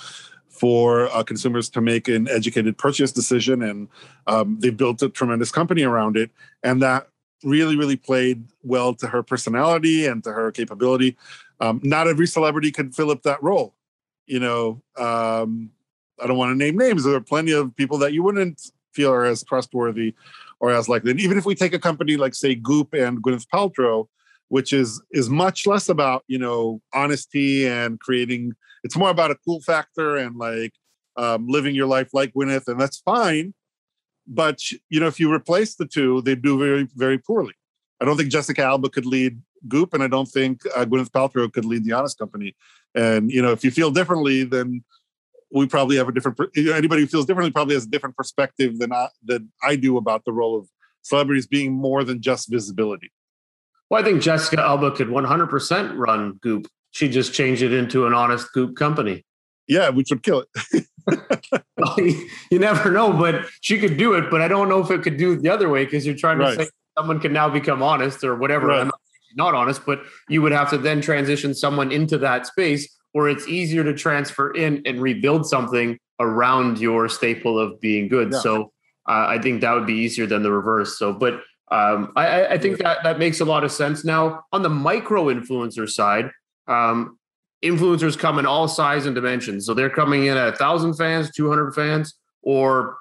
for uh, consumers to make an educated purchase decision. And um, they built a tremendous company around it. And that really, really played well to her personality and to her capability. Um, not every celebrity could fill up that role. You know, um, I don't want to name names. There are plenty of people that you wouldn't feel are as trustworthy or as likely. And even if we take a company like, say, Goop and Gwyneth Paltrow, which is is much less about you know honesty and creating it's more about a cool factor and like um, living your life like Gwyneth, and that's fine. But you know, if you replace the two, they do very, very poorly. I don't think Jessica Alba could lead Goop, and I don't think uh, Gwyneth Paltrow could lead the Honest Company. And you know, if you feel differently, then we probably have a different. Anybody who feels differently probably has a different perspective than I, than I do about the role of celebrities being more than just visibility. Well, I think Jessica Alba could 100% run Goop she just changed it into an honest goop company. Yeah, which would kill it. well, you, never know, but she could do it. But I don't know if it could do it the other way because you're trying to right. say someone can now become honest or whatever. Right. Not, not honest, but you would have to then transition someone into that space where it's easier to transfer in and rebuild something around your staple of being good. Yeah. So uh, I think that would be easier than the reverse. So, but um, I, I, think that that makes a lot of sense. Now, on the micro influencer side, um, influencers come in all size and dimensions. So they're coming in at a thousand fans, 200 fans, or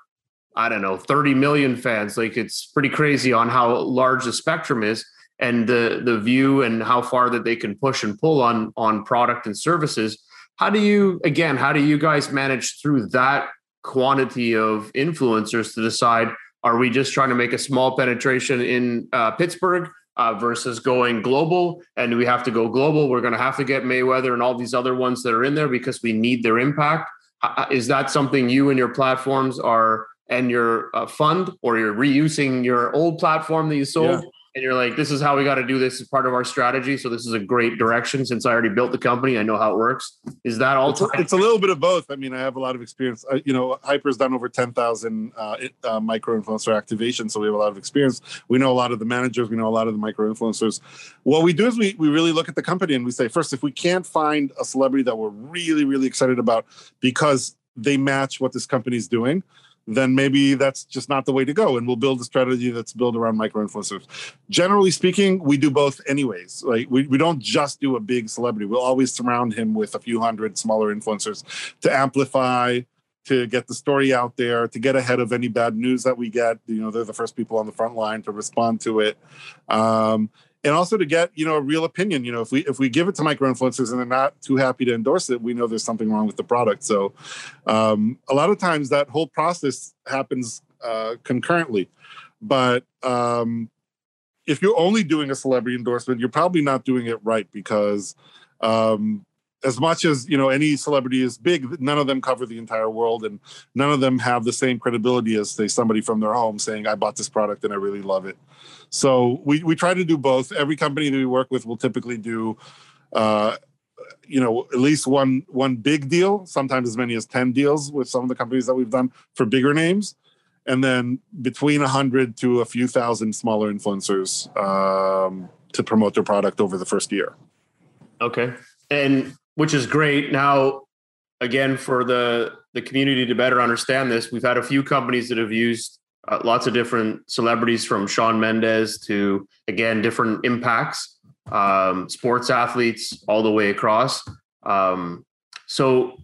I don't know, 30 million fans. Like it's pretty crazy on how large the spectrum is and the the view and how far that they can push and pull on on product and services. How do you again, how do you guys manage through that quantity of influencers to decide are we just trying to make a small penetration in uh, Pittsburgh uh, versus going global? And we have to go global. We're going to have to get Mayweather and all these other ones that are in there because we need their impact. Uh, is that something you and your platforms are and your uh, fund, or you're reusing your old platform that you sold? Yeah and you're like, this is how we got to do this as part of our strategy. So this is a great direction since I already built the company. I know how it works. Is that all? It's, it's a little bit of both. I mean, I have a lot of experience. I, you know, Hyper's done over 10,000 uh, uh, micro influencer activations. So we have a lot of experience. We know a lot of the managers. We know a lot of the micro influencers. What we do is we, we really look at the company and we say, first, if we can't find a celebrity that we're really, really excited about because they match what this company is doing, then maybe that's just not the way to go. And we'll build a strategy that's built around micro influencers. Generally speaking, we do both anyways. Like we, we don't just do a big celebrity. We'll always surround him with a few hundred smaller influencers to amplify, to get the story out there, to get ahead of any bad news that we get. You know, they're the first people on the front line to respond to it. Um, and also to get you know a real opinion you know if we if we give it to micro influencers and they're not too happy to endorse it we know there's something wrong with the product. So um, a lot of times that whole process happens uh, concurrently. But um, if you're only doing a celebrity endorsement you're probably not doing it right because um, as much as you know any celebrity is big none of them cover the entire world and none of them have the same credibility as say somebody from their home saying i bought this product and i really love it. So we, we try to do both. Every company that we work with will typically do uh, you know at least one one big deal sometimes as many as 10 deals with some of the companies that we've done for bigger names and then between 100 to a few thousand smaller influencers um, to promote their product over the first year. Okay. And which is great. Now, again, for the the community to better understand this, we've had a few companies that have used uh, lots of different celebrities from Shawn Mendes to again different impacts, um, sports athletes all the way across. Um, so,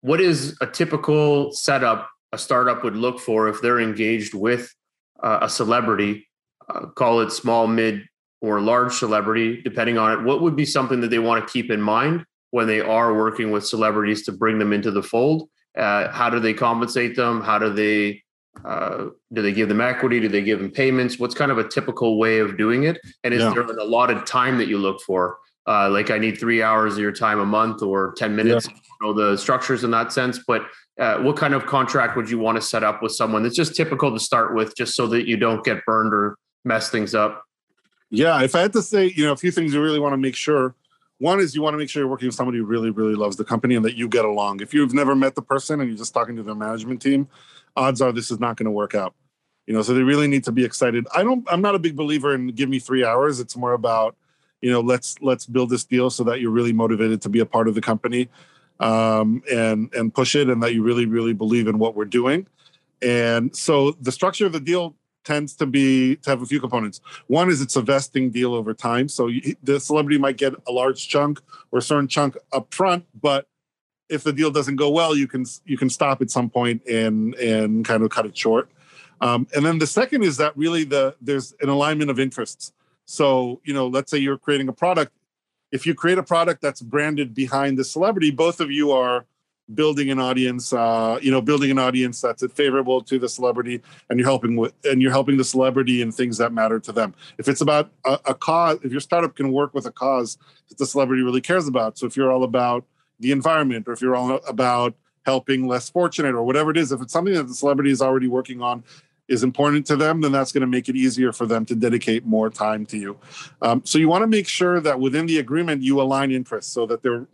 what is a typical setup a startup would look for if they're engaged with uh, a celebrity? Uh, call it small, mid, or large celebrity, depending on it. What would be something that they want to keep in mind when they are working with celebrities to bring them into the fold? Uh, how do they compensate them? How do they uh, do they give them equity? Do they give them payments? What's kind of a typical way of doing it? And is yeah. there an allotted time that you look for? Uh, like I need three hours of your time a month or 10 minutes. Yeah. know the structures in that sense, but uh, what kind of contract would you want to set up with someone that's just typical to start with, just so that you don't get burned or mess things up? Yeah, if I had to say, you know, a few things you really want to make sure one is you want to make sure you're working with somebody who really, really loves the company and that you get along. If you've never met the person and you're just talking to their management team, odds are this is not going to work out. You know, so they really need to be excited. I don't. I'm not a big believer in give me three hours. It's more about, you know, let's let's build this deal so that you're really motivated to be a part of the company, um, and and push it, and that you really, really believe in what we're doing. And so the structure of the deal tends to be to have a few components. One is it's a vesting deal over time, so the celebrity might get a large chunk or a certain chunk up front, but if the deal doesn't go well, you can you can stop at some point and and kind of cut it short. Um, and then the second is that really the there's an alignment of interests. So you know, let's say you're creating a product. If you create a product that's branded behind the celebrity, both of you are building an audience uh, you know building an audience that's favorable to the celebrity and you're helping with and you're helping the celebrity in things that matter to them if it's about a, a cause if your startup can work with a cause that the celebrity really cares about so if you're all about the environment or if you're all about helping less fortunate or whatever it is if it's something that the celebrity is already working on is important to them, then that's going to make it easier for them to dedicate more time to you. Um, so you want to make sure that within the agreement you align interests so that they're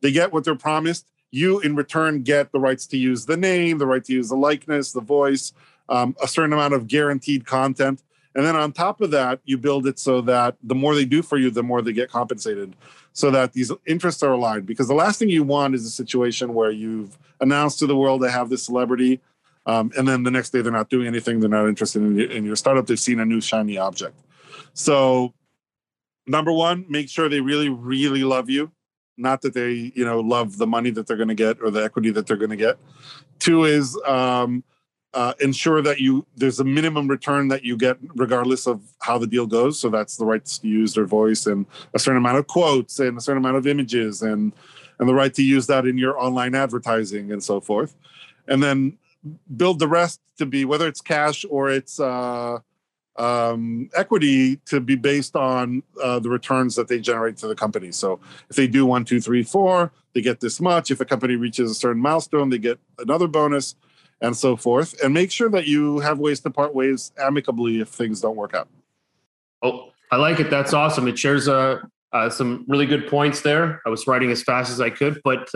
they get what they're promised you in return get the rights to use the name, the right to use the likeness, the voice, um, a certain amount of guaranteed content. And then on top of that, you build it so that the more they do for you, the more they get compensated, so that these interests are aligned. Because the last thing you want is a situation where you've announced to the world they have this celebrity, um, and then the next day they're not doing anything, they're not interested in, in your startup, they've seen a new shiny object. So, number one, make sure they really, really love you not that they you know love the money that they're going to get or the equity that they're going to get. Two is um, uh, ensure that you there's a minimum return that you get regardless of how the deal goes. So that's the rights to use their voice and a certain amount of quotes and a certain amount of images and and the right to use that in your online advertising and so forth. And then build the rest to be whether it's cash or it's uh, um, equity to be based on uh, the returns that they generate to the company. So if they do one, two, three, four, they get this much. If a company reaches a certain milestone, they get another bonus, and so forth. And make sure that you have ways to part ways amicably if things don't work out. Oh, I like it. That's awesome. It shares uh, uh, some really good points there. I was writing as fast as I could, but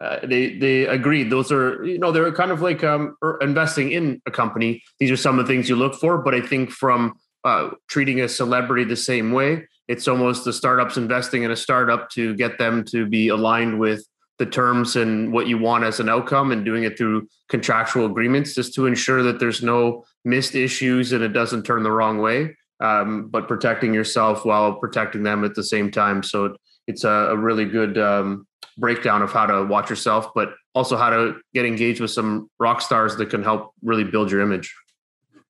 uh, they they agreed. Those are you know they're kind of like um, er, investing in a company. These are some of the things you look for. But I think from uh, treating a celebrity the same way, it's almost the startups investing in a startup to get them to be aligned with the terms and what you want as an outcome, and doing it through contractual agreements, just to ensure that there's no missed issues and it doesn't turn the wrong way. Um, but protecting yourself while protecting them at the same time. So it's a, a really good um, breakdown of how to watch yourself, but also how to get engaged with some rock stars that can help really build your image.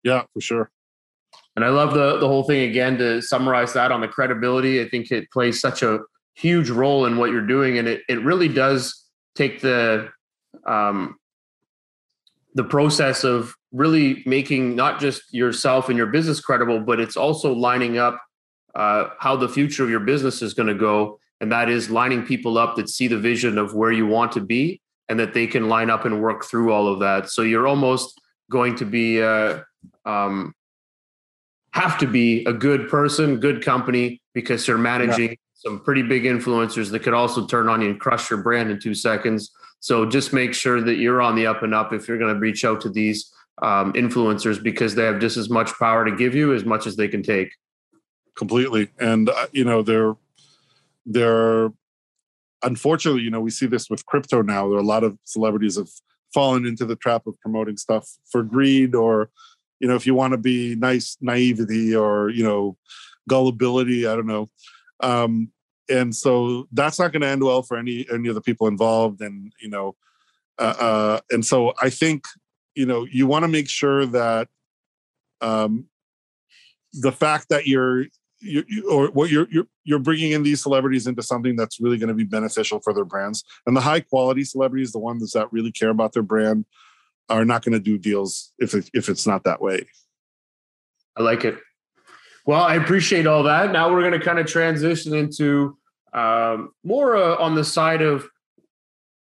Yeah, for sure. And I love the the whole thing again to summarize that on the credibility. I think it plays such a huge role in what you're doing, and it it really does take the um, the process of really making not just yourself and your business credible, but it's also lining up uh, how the future of your business is going to go and that is lining people up that see the vision of where you want to be and that they can line up and work through all of that. So you're almost going to be uh, um, have to be a good person good company because you're managing yeah. some pretty big influencers that could also turn on you and crush your brand in two seconds. So just make sure that you're on the up and up if you're going to reach out to these um, influencers because they have just as much power to give you as much as they can take. Completely. And uh, you know they're there unfortunately you know we see this with crypto now. There are a lot of celebrities have fallen into the trap of promoting stuff for greed or you know if you want to be nice naivety or you know gullibility i don't know. Um and so that's not going to end well for any any of the people involved and you know uh, uh and so i think you know you want to make sure that um the fact that you're you, you, or what you're, you're you're bringing in these celebrities into something that's really going to be beneficial for their brands. And the high quality celebrities the ones that really care about their brand are not going to do deals if it, if it's not that way. I like it. Well i appreciate all that. Now we're going to kind of transition into um, more uh, on the side of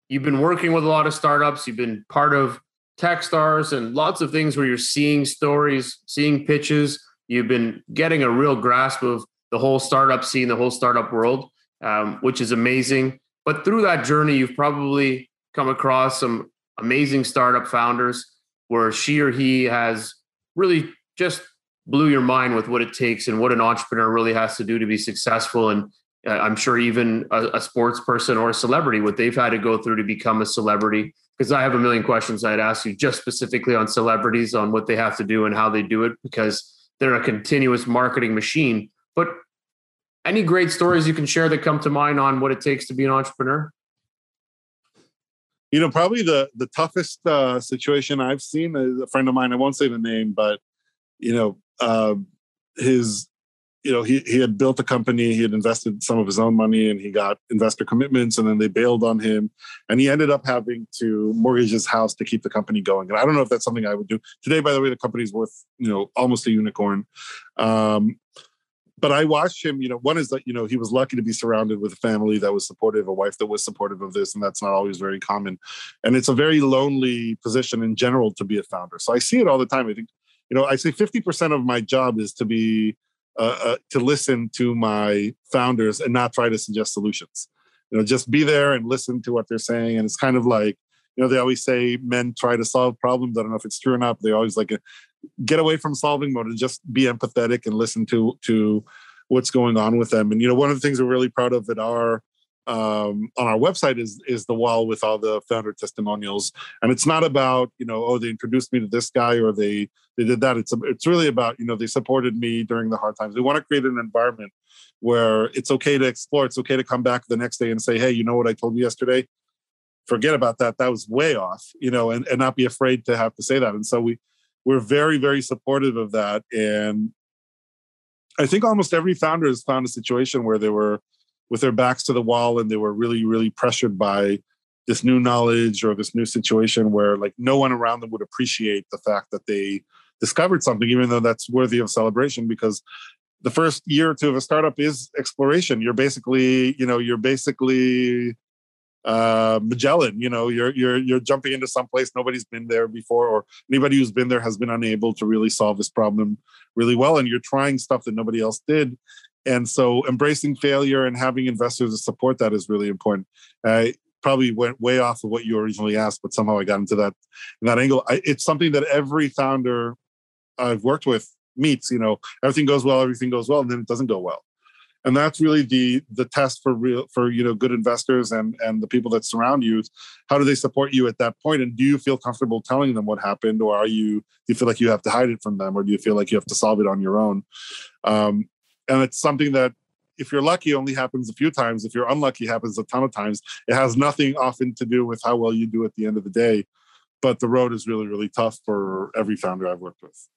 you've been working with a lot of startups you've been part of techstars and lots of things where you're seeing stories seeing pitches You've been getting a real grasp of the whole startup scene, the whole startup world, um, which is amazing. But through that journey, you've probably come across some amazing startup founders where she or he has really just blew your mind with what it takes and what an entrepreneur really has to do to be successful. And uh, I'm sure even a, a, sports person or a celebrity, what they've had to go through to become a celebrity. Because I have a million questions I'd ask you just specifically on celebrities, on what they have to do and how they do it. Because they're a continuous marketing machine. But any great stories you can share that come to mind on what it takes to be an entrepreneur? You know, probably the the toughest uh, situation I've seen is a friend of mine. I won't say the name, but you know, uh, his you know, he, he had built a company, he had invested some of his own money and he got investor commitments and then they bailed on him. And he ended up having to mortgage his house to keep the company going. And I don't know if that's something I would do. Today, by the way, the company's worth, you know, almost a unicorn. Um, but I watched him, you know, one is that, you know, he was lucky to be surrounded with a family that was supportive, a wife that was supportive of this, and that's not always very common. And it's a very lonely position in general to be a founder. So I see it all the time. I think, you know, I say 50% of my job is to be uh, uh, to listen to my founders and not try to suggest solutions. You know, just be there and listen to what they're saying. And it's kind of like, you know, they always say men try to solve problems. I don't know if it's true or not. But they always like a, get away from solving mode and just be empathetic and listen to to what's going on with them. And you know, one of the things we're really proud of at our um, on our website is is the wall with all the founder testimonials, and it's not about you know oh they introduced me to this guy or they they did that. It's it's really about you know they supported me during the hard times. We want to create an environment where it's okay to explore. It's okay to come back the next day and say, hey, you know what I told you yesterday? Forget about that. That was way off, you know, and, and not be afraid to have to say that. And so we we're very very supportive of that. And I think almost every founder has found a situation where they were with their backs to the wall and they were really really pressured by this new knowledge or this new situation where like no one around them would appreciate the fact that they discovered something, even though that's worthy of celebration because the first year or two of a startup is exploration. You're basically, you know, you're basically uh, Magellan. You know, you're you're you're jumping into some place nobody's been there before, or anybody who's been there has been unable to really solve this problem really well, and you're trying stuff that nobody else did. And so, embracing failure and having investors to support that is really important. I probably went way off of what you originally asked, but somehow I got into that in that angle. I, it's something that every founder I've worked with meets. You know, everything goes well, everything goes well, and then it doesn't go well and that's really the the test for real for you know good investors and and the people that surround you how do they support you at that point and do you feel comfortable telling them what happened or are you do you feel like you have to hide it from them or do you feel like you have to solve it on your own um, and it's something that if you're lucky only happens a few times if you're unlucky happens a ton of times it has nothing often to do with how well you do at the end of the day but the road is really really tough for every founder i've worked with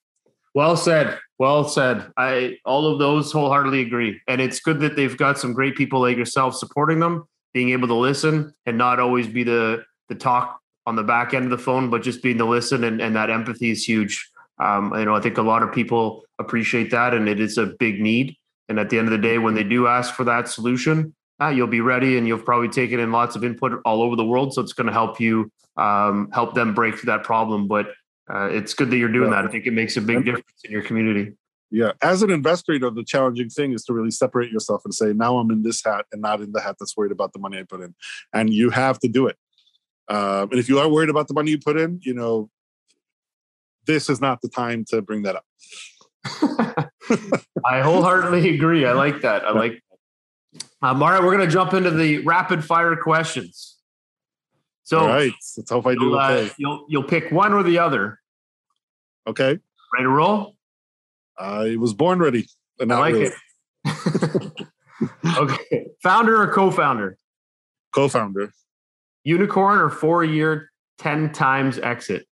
well said. Well said. I all of those wholeheartedly agree. And it's good that they've got some great people like yourself supporting them, being able to listen and not always be the the talk on the back end of the phone, but just being the listen and, and that empathy is huge. Um, you know, I think a lot of people appreciate that and it is a big need. And at the end of the day, when they do ask for that solution, uh, you'll be ready and you'll probably taken in lots of input all over the world. So it's going to help you um, help them break through that problem. But uh, it's good that you're doing yeah. that. I think it makes a big difference in your community. Yeah, as an investor, you know the challenging thing is to really separate yourself and say, now I'm in this hat and not in the hat that's worried about the money I put in, and you have to do it. Uh, and if you are worried about the money you put in, you know, this is not the time to bring that up. I wholeheartedly agree. I like that. I like. Um, all right, we're going to jump into the rapid fire questions. So All right, let's hope I do uh, okay. you'll you'll pick one or the other. Okay. Ready to roll? I was born ready. And I like really. it. okay. Founder or co-founder? Co-founder. Unicorn or four-year, ten times exit?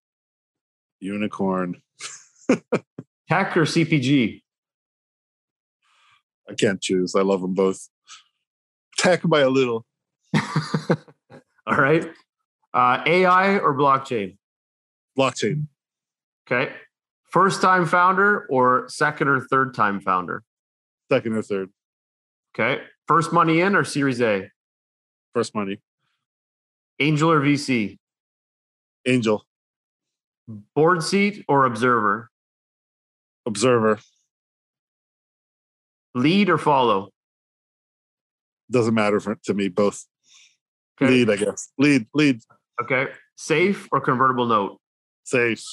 Unicorn. Tech or CPG? I can't choose. I love them both. Tech by a little. All right. Uh, AI or blockchain? Blockchain. Okay. First time founder or second or third time founder? Second or third. Okay. First money in or Series A? First money. Angel or VC? Angel. Board seat or observer? Observer. Lead or follow? Doesn't matter for, to me, both. Okay. Lead, I guess. Lead, lead. Okay. Safe or convertible note? Safe.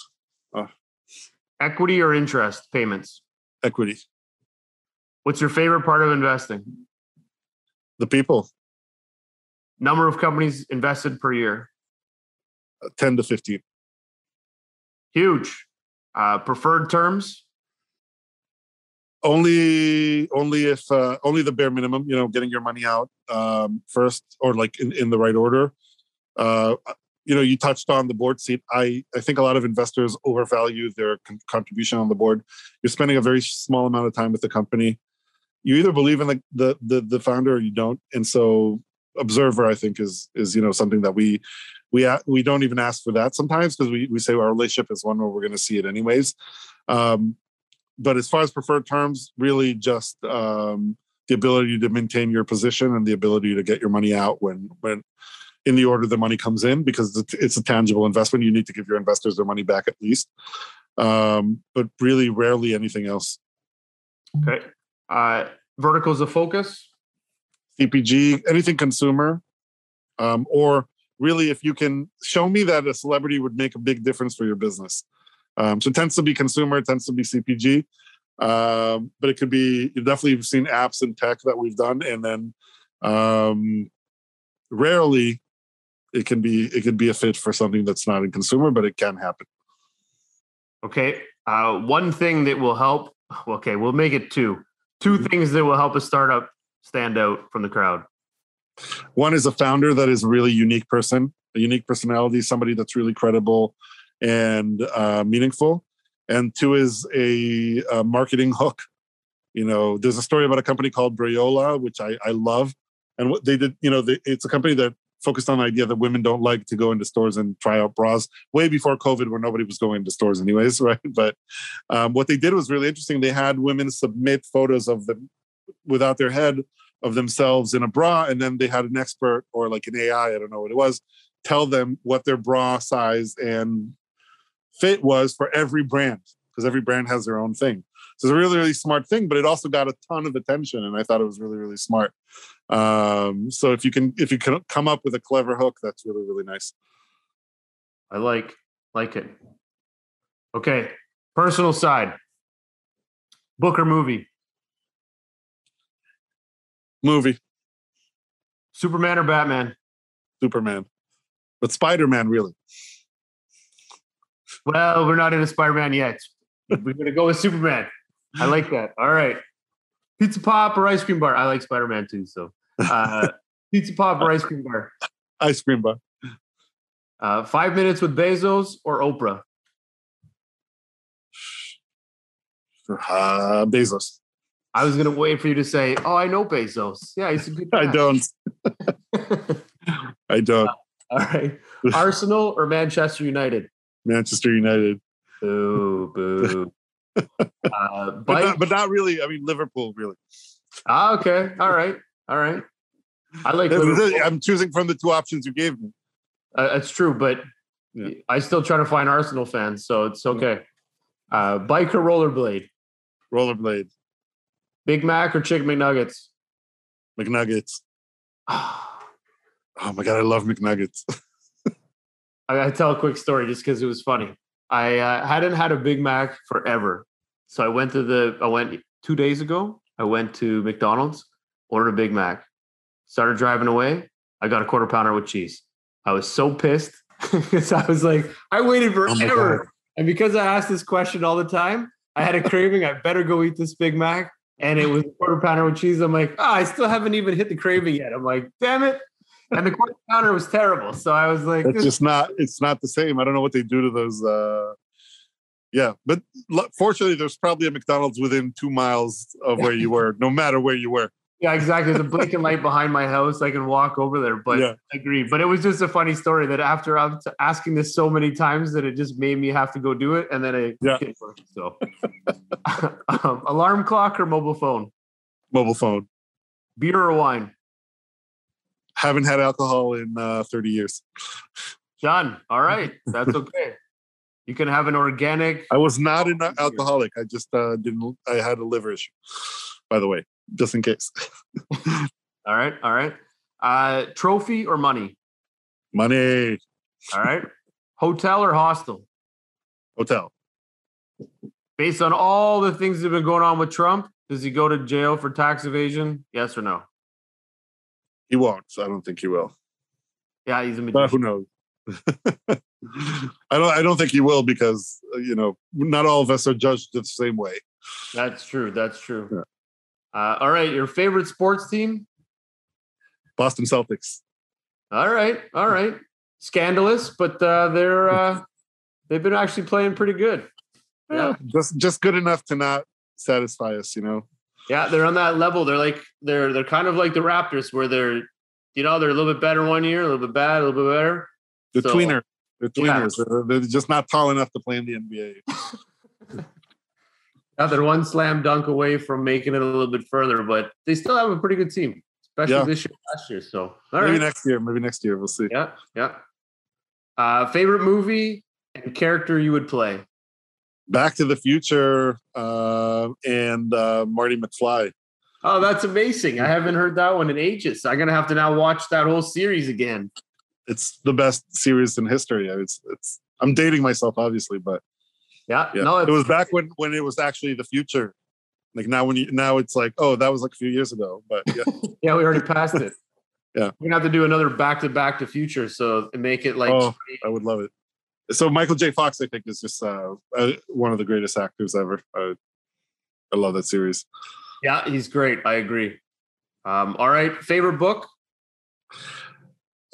Uh, Equity or interest payments? Equity. What's your favorite part of investing? The people. Number of companies invested per year? Uh, 10 to 15. Huge. Uh, preferred terms? only only if uh, only the bare minimum you know getting your money out um, first or like in, in the right order. Uh, you know you touched on the board seat. I i think a lot of investors overvalue their con- contribution on the board. You're spending a very small amount of time with the company. You either believe in the the the, the founder or you don't. And so observer i think is is you know something that we we we don't even ask for that sometimes because we, we say our relationship is one where we're going to see it anyways um, but as far as preferred terms, really just um, the ability to maintain your position and the ability to get your money out when when in the order the money comes in because it's, a tangible investment. You need to give your investors their money back at least, um, but really rarely anything else. Okay. Uh, verticals of focus. CPG, anything consumer, um, or really if you can show me that a celebrity would make a big difference for your business um, so it tends to be consumer, it tends to be CPG, um, but it could be you definitely have seen apps and tech that we've done, and then um, rarely it can be it can be a fit for something that's not in consumer, but it can happen. Okay, uh, one thing that will help. Okay, we'll make it two. 2 mm-hmm. things that will help a startup stand out from the crowd. One is a founder that is a really unique person, a unique personality, somebody that's really credible, and uh, meaningful. And two is a, a, marketing hook. You know, there's a story about a company called Brayola, which I, I love. And what they did, you know, they, it's a company that focused on the idea that women don't like to go into stores and try out bras way before COVID, where nobody was going to stores anyways, right? But um, what they did was really interesting. They had women submit photos of them without their head of themselves in a bra, and then they had an expert or like an AI, I don't know what it was, tell them what their bra size and fit was for every brand because every brand has their own thing. So it's a really, really smart thing, but it also got a ton of attention, and I thought it was really, really smart. Um, so if you can, if you can come up with a clever hook, that's really, really nice. I like like it. Okay, personal side. Book or movie? Movie. Superman or Batman? Superman, but Spider Man really. Well, we're not in a Spider Man yet. We're gonna go with Superman. I like that. All right. Pizza Pop or ice cream bar? I like Spider Man too. So, uh, Pizza Pop or ice cream bar? Ice cream bar. Uh, five minutes with Bezos or Oprah? Uh, Bezos. I was gonna wait for you to say, "Oh, I know Bezos." Yeah, he's a good. Guy. I don't. I don't. Uh, all right. Arsenal or Manchester United? Manchester United. Boo, boo. Uh, but, not, but not really. I mean, Liverpool, really. Ah, okay. All right. All right. I like. I'm choosing from the two options you gave me. Uh, that's true, but yeah. I still try to find Arsenal fans, so it's okay. Uh, bike or rollerblade? Rollerblade. Big Mac or chicken McNuggets? McNuggets. oh my god, I love McNuggets. I gotta tell a quick story just because it was funny. I uh, hadn't had a Big Mac forever, so I went to the. I went two days ago. I went to McDonald's, ordered a Big Mac, started driving away. I got a quarter pounder with cheese. I was so pissed because I was like, I waited oh forever, oh and because I asked this question all the time, I had a craving. I better go eat this Big Mac, and it was a quarter pounder with cheese. I'm like, oh, I still haven't even hit the craving yet. I'm like, damn it and the quarter pounder was terrible. So I was like, it's just not. It's not the same. I don't know what they do to those. uh Yeah, but fortunately, there's probably a McDonald's within two miles of where you were, no matter where you were. Yeah, exactly. There's a blinking light behind my house. I can walk over there. But yeah. I agree. But it was just a funny story that after I'm asking this so many times that it just made me have to go do it, and then I yeah. So, um, alarm clock or mobile phone? Mobile phone. Beer or wine? haven't had alcohol in uh, 30 years. John, all right. That's okay. you can have an organic. I was not an alcoholic. I just uh, didn't, I had a liver issue, by the way, just in case. all right. All right. Uh, trophy or money? Money. All right. Hotel or hostel? Hotel. Based on all the things that have been going on with Trump, does he go to jail for tax evasion? Yes or no? He won't. I don't think he will. Yeah, he's a magician. But who knows? I don't. I don't think he will because uh, you know not all of us are judged the same way. That's true. That's true. Yeah. Uh, all right, your favorite sports team? Boston Celtics. All right, all right. Scandalous, but uh, they're uh, they've been actually playing pretty good. Yeah, just just good enough to not satisfy us, you know. Yeah, they're on that level. They're like they're they're kind of like the Raptors, where they're you know they're a little bit better one year, a little bit bad, a little bit better. The so, tweener, the tweeners. Yeah. They're just not tall enough to play in the NBA. yeah, they're one slam dunk away from making it a little bit further, but they still have a pretty good team, especially yeah. this year, last year. So maybe right. next year, maybe next year we'll see. Yeah, yeah. Uh, favorite movie and character you would play? Back to the Future uh, and uh, Marty McFly. Oh, that's amazing! I haven't heard that one in ages. I'm gonna have to now watch that whole series again. It's the best series in history. It's it's. I'm dating myself, obviously, but yeah, yeah. no, it was back when when it was actually the future. Like now, when you now it's like, oh, that was like a few years ago. But yeah, yeah, we already passed it. yeah, we're gonna have to do another back to back to future, so make it like. Oh, I would love it so Michael J. Fox, I think, is just uh, uh, one of the greatest actors ever. I, I love that series. Yeah, he's great. I agree. Um, all right, favorite book?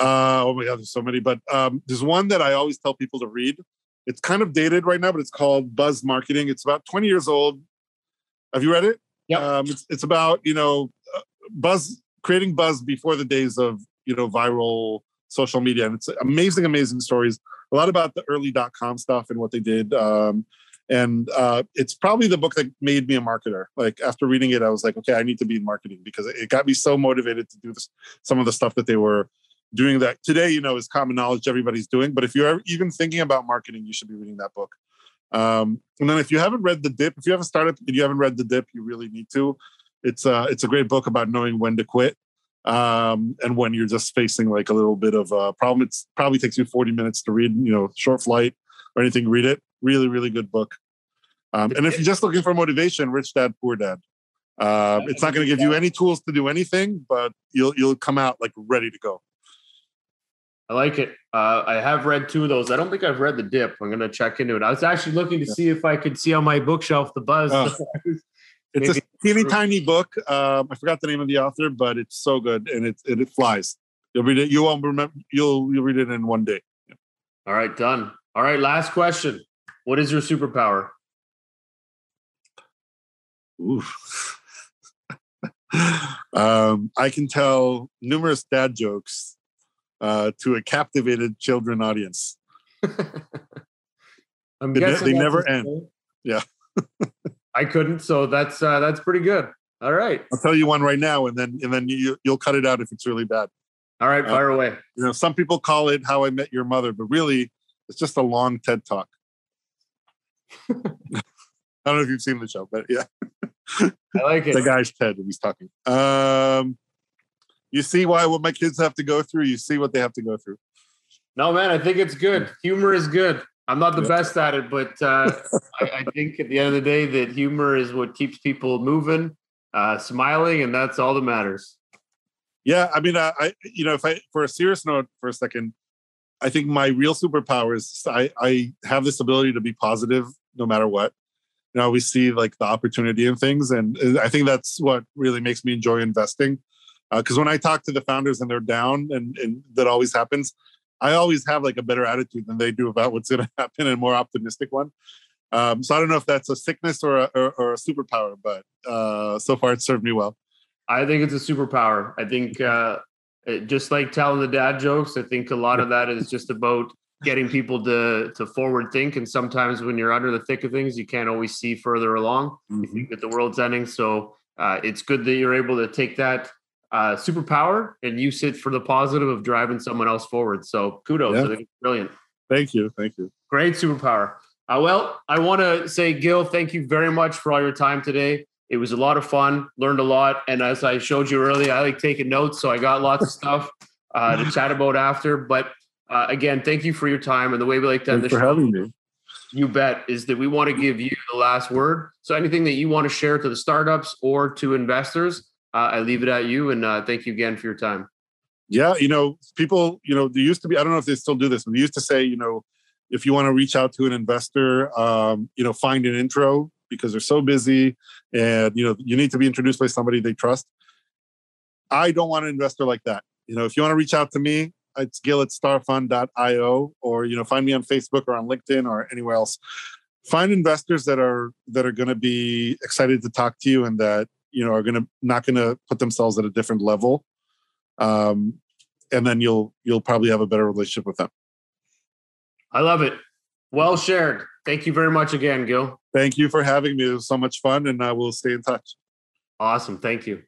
Uh, oh my god, there's so many, but um, there's one that I always tell people to read. It's kind of dated right now, but it's called Buzz Marketing. It's about 20 years old. Have you read it? Yeah. Um, it's, it's about you know uh, buzz creating buzz before the days of you know viral social media, and it's amazing, amazing stories. A lot about the early dot com stuff and what they did. Um, and uh, it's probably the book that made me a marketer. Like after reading it, I was like, okay, I need to be in marketing because it got me so motivated to do this, some of the stuff that they were doing. That today, you know, is common knowledge everybody's doing. But if you're even thinking about marketing, you should be reading that book. Um, and then if you haven't read the Dip, if you have a startup and you haven't read the Dip, you really need to. It's a it's a great book about knowing when to quit um, and when you're just facing like a little bit of a problem. it probably takes you 40 minutes to read. You know, short flight or anything. Read it. Really, really good book. Um, and if you're just looking for motivation, Rich Dad Poor Dad. Uh, it's not going to give you any tools to do anything, but you'll you'll come out like ready to go. I like it. Uh, I have read two of those. I don't think I've read the Dip. I'm going to check into it. I was actually looking to see if I could see on my bookshelf the Buzz. Oh. it's a teeny tiny book. Um, I forgot the name of the author, but it's so good and it it, it flies. You'll read it. You won't remember. You'll you'll read it in one day. Yeah. All right, done. All right, last question. What is your superpower? Oof. um, I can tell numerous dad jokes uh, to a captivated children audience. I'm they, guessing they never end. Yeah. I couldn't, so that's uh, that's pretty good. All right. I'll tell you one right now, and then and then you you'll cut it out if it's really bad. All right, fire uh, away. You know, some people call it "How I Met Your Mother," but really, it's just a long TED talk. I don't know if you've seen the show, but yeah. I like it. the guy's Ted when he's talking. Um, you see why what my kids have to go through. You see what they have to go through. No, man, I think it's good. Humor is good. I'm not the yeah. best at it, but uh, I, I, think at the end of the day that humor is what keeps people moving, uh, smiling, and that's all that matters. Yeah, I mean, I, I, you know, if I for a serious note for a second, I think my real superpower is I, I have this ability to be positive no matter what. You know, we see like the opportunity in things, and I think that's what really makes me enjoy investing. Because uh, when I talk to the founders and they're down, and, and that always happens, I always have like a better attitude than they do about what's going to happen and more optimistic one. Um, so I don't know if that's a sickness or a, or, or a superpower, but uh, so far it's served me well. I think it's a superpower. I think uh, it, just like telling the dad jokes, I think a lot of that is just about getting people to to forward think. And sometimes when you're under the thick of things, you can't always see further along. Mm-hmm. You think that the world's ending. So uh, it's good that you're able to take that uh, superpower and use it for the positive of driving someone else forward. So kudos. Yeah. I think it's brilliant. Thank you. Thank you. Great superpower. Uh, well, I want to say, Gil, thank you very much for all your time today. It was a lot of fun, learned a lot. And as I showed you earlier, I like taking notes. So I got lots of stuff uh, to chat about after. But uh, again, thank you for your time. And the way we like to end the show, having me. you bet, is that we want to give you the last word. So anything that you want to share to the startups or to investors, I leave it at you. And uh, thank you again for your time. Yeah, you know, people, you know, they used to be, I don't know if they still do this, but they used to say, you know, if you want to reach out to an investor, um, you know, find an intro because they're so busy and, you know, you need to be introduced by somebody they trust. I don't want an investor like that. You know, if you want to reach out to me, it's gil at starfund.io or, you know, find me on Facebook or on LinkedIn or anywhere else. Find investors that are that are going to be excited to talk to you and that you know are going to not going to put themselves at a different level um, and then you'll you'll probably have a better relationship with them. I love it. Well shared. Thank you very much again gil. Thank you for having me. It was so much fun and i will stay in touch. Awesome. Thank you.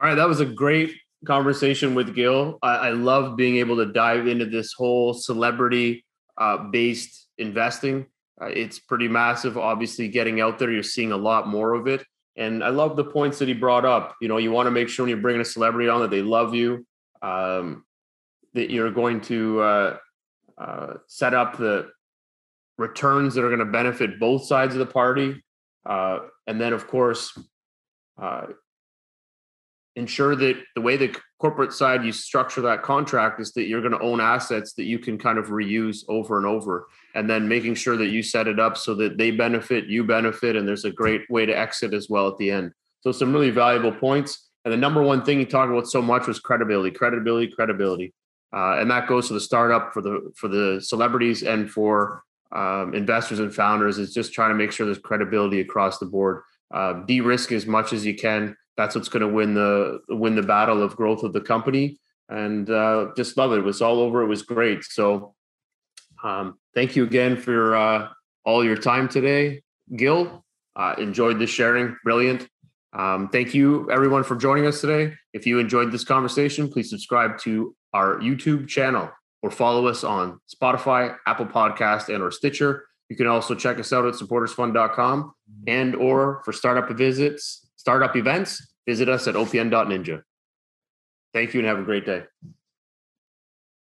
All right. That was a great conversation with gil. I, I love being able to dive into this whole celebrity uh, based investing. Uh, it's pretty massive. Obviously getting out there you're seeing a lot more of it and I love the points that he brought up. You know, you want to make sure when you're bringing a celebrity on that they love you, um, that you're going to uh, uh, set up the returns that are going to benefit both sides of the party. Uh, and then, of course, uh, ensure that the way the corporate side you structure that contract is that you're going to own assets that you can kind of reuse over and over. And then making sure that you set it up so that they benefit you benefit and there's a great way to exit as well at the end. So some really valuable points. And the number one thing he talked about so much was credibility credibility credibility. Uh, and that goes to the startup for the for the celebrities and for um, investors and founders is just trying to make sure there's credibility across the board. Uh, de-risk as much as you can that's what's going to win the win the battle of growth of the company. and uh, just love it. It was all over. It was great. So um, thank you again for uh, all your time today, Gil. Uh, enjoyed the sharing. Brilliant. Um, thank you, everyone, for joining us today. If you enjoyed this conversation, please subscribe to our YouTube channel or follow us on Spotify, Apple Podcast, and or Stitcher. You can also check us out at supportersfund.com and or for startup visits, startup events, visit us at opn.ninja. Thank you and have a great day.